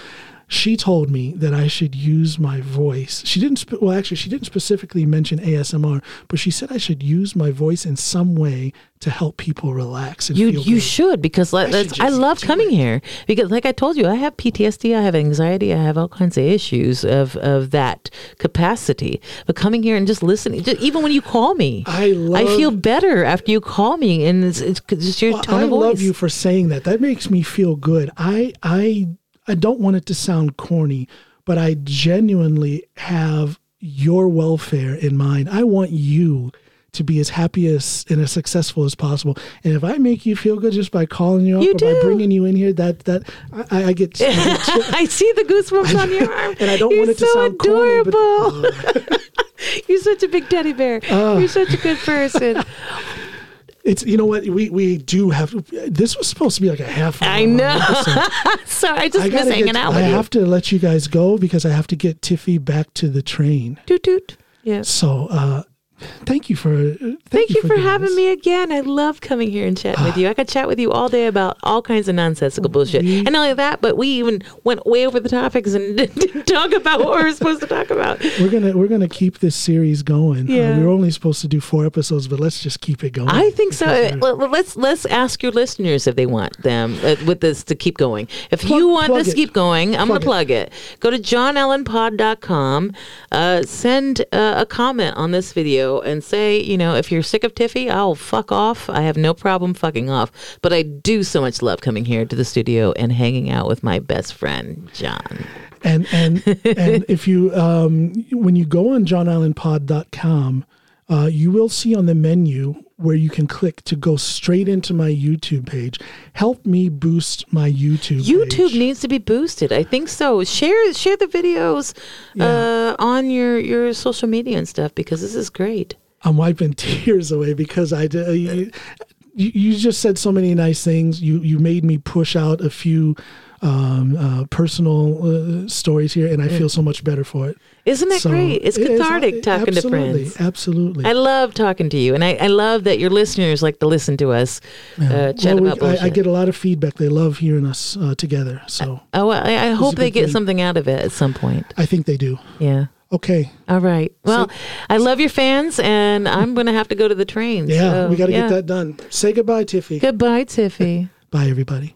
A: she told me that i should use my voice. She didn't spe- well actually she didn't specifically mention asmr but she said i should use my voice in some way to help people relax and
B: You
A: feel
B: you
A: good.
B: should because like,
A: I should
B: I love coming
A: it.
B: here because like I told you I have PTSD I have anxiety I have all kinds of issues of of that capacity. But coming here and just listening just, even when you call me
A: I love-
B: I feel better after you call me and it's, it's just your
A: Well,
B: tone
A: i
B: of voice I
A: love you for saying that. That makes me feel good. I i i don't want it to sound corny but i genuinely have your welfare in mind. I want you to be as happy as and as successful as possible. And if I make you feel good just by calling you up
B: You
A: or by bringing you in here, that that I, I get. I get
B: I see the goosebumps on your arm.
A: And I don't
B: You're
A: want it to
B: so
A: sound corny, but-
B: adorable. You're such a big teddy bear.
A: Uh.
B: You're such a good person
A: it's you know what we we do have. This was supposed to be like a half. hour
B: I know. Sorry I just
A: I
B: miss hanging
A: get,
B: out
A: I
B: you
A: have to let you guys go because I have to get Tiffy back to the train.
B: Toot toot yeah
A: So uh, thank you for thank,
B: Thank you for
A: doing
B: having
A: this.
B: me again. I love coming here and chatting with you. I could chat with you all day about all kinds of nonsensical bullshit.
A: We-
B: and not only that, but we even went way over the topics and didn't talk about what we were supposed to talk about.
A: We're gonna we're gonna keep this series going.
B: Yeah.
A: Uh, we were only supposed to do four episodes, but let's just keep it going.
B: I think so. Well, let's let's ask your listeners if they want them uh, with this to keep going. If
A: Plug-
B: you want this
A: it.
B: to keep going, I'm going
A: Plug
B: to
A: it.
B: plug it. Go to johnalanpod.com, uh, send uh, a comment on this video and say, you know, if you're sick of Tiffy, I'll fuck off. I have no problem fucking off. But I do so much love coming here to the studio and hanging out with my best friend, John.
A: and and and if you um, when you go on johnalanpod.com uh, you will see on the menu where you can click to go straight into my youtube page help me boost my youtube
B: YouTube
A: page.
B: needs to be boosted. I think so. Share share the videos uh, on your your social media and stuff because this is great.
A: i'm wiping tears away because i did, you, you you just said so many nice things you you made me push out a few um, uh, personal uh, stories here and i feel so much better for it
B: Isn't that
A: So,
B: great? It's
A: it is-
B: cathartic talking to friends.
A: absolutely
B: I love talking to you, and I, I love that your listeners like to listen to us uh, chat
A: Well, we-
B: about bullshit.
A: I, I get a lot of feedback. They love hearing us uh, together. So
B: oh, well, I, I hope they get
A: thing.
B: something out of it at some point.
A: I think they do.
B: Yeah.
A: Okay.
B: All right. Well, I love your fans, and I'm going to have to go to the train.
A: Yeah,
B: so,
A: we got to
B: yeah.
A: get that done. Say goodbye, Tiffy.
B: Goodbye, Tiffy.
A: Bye, everybody.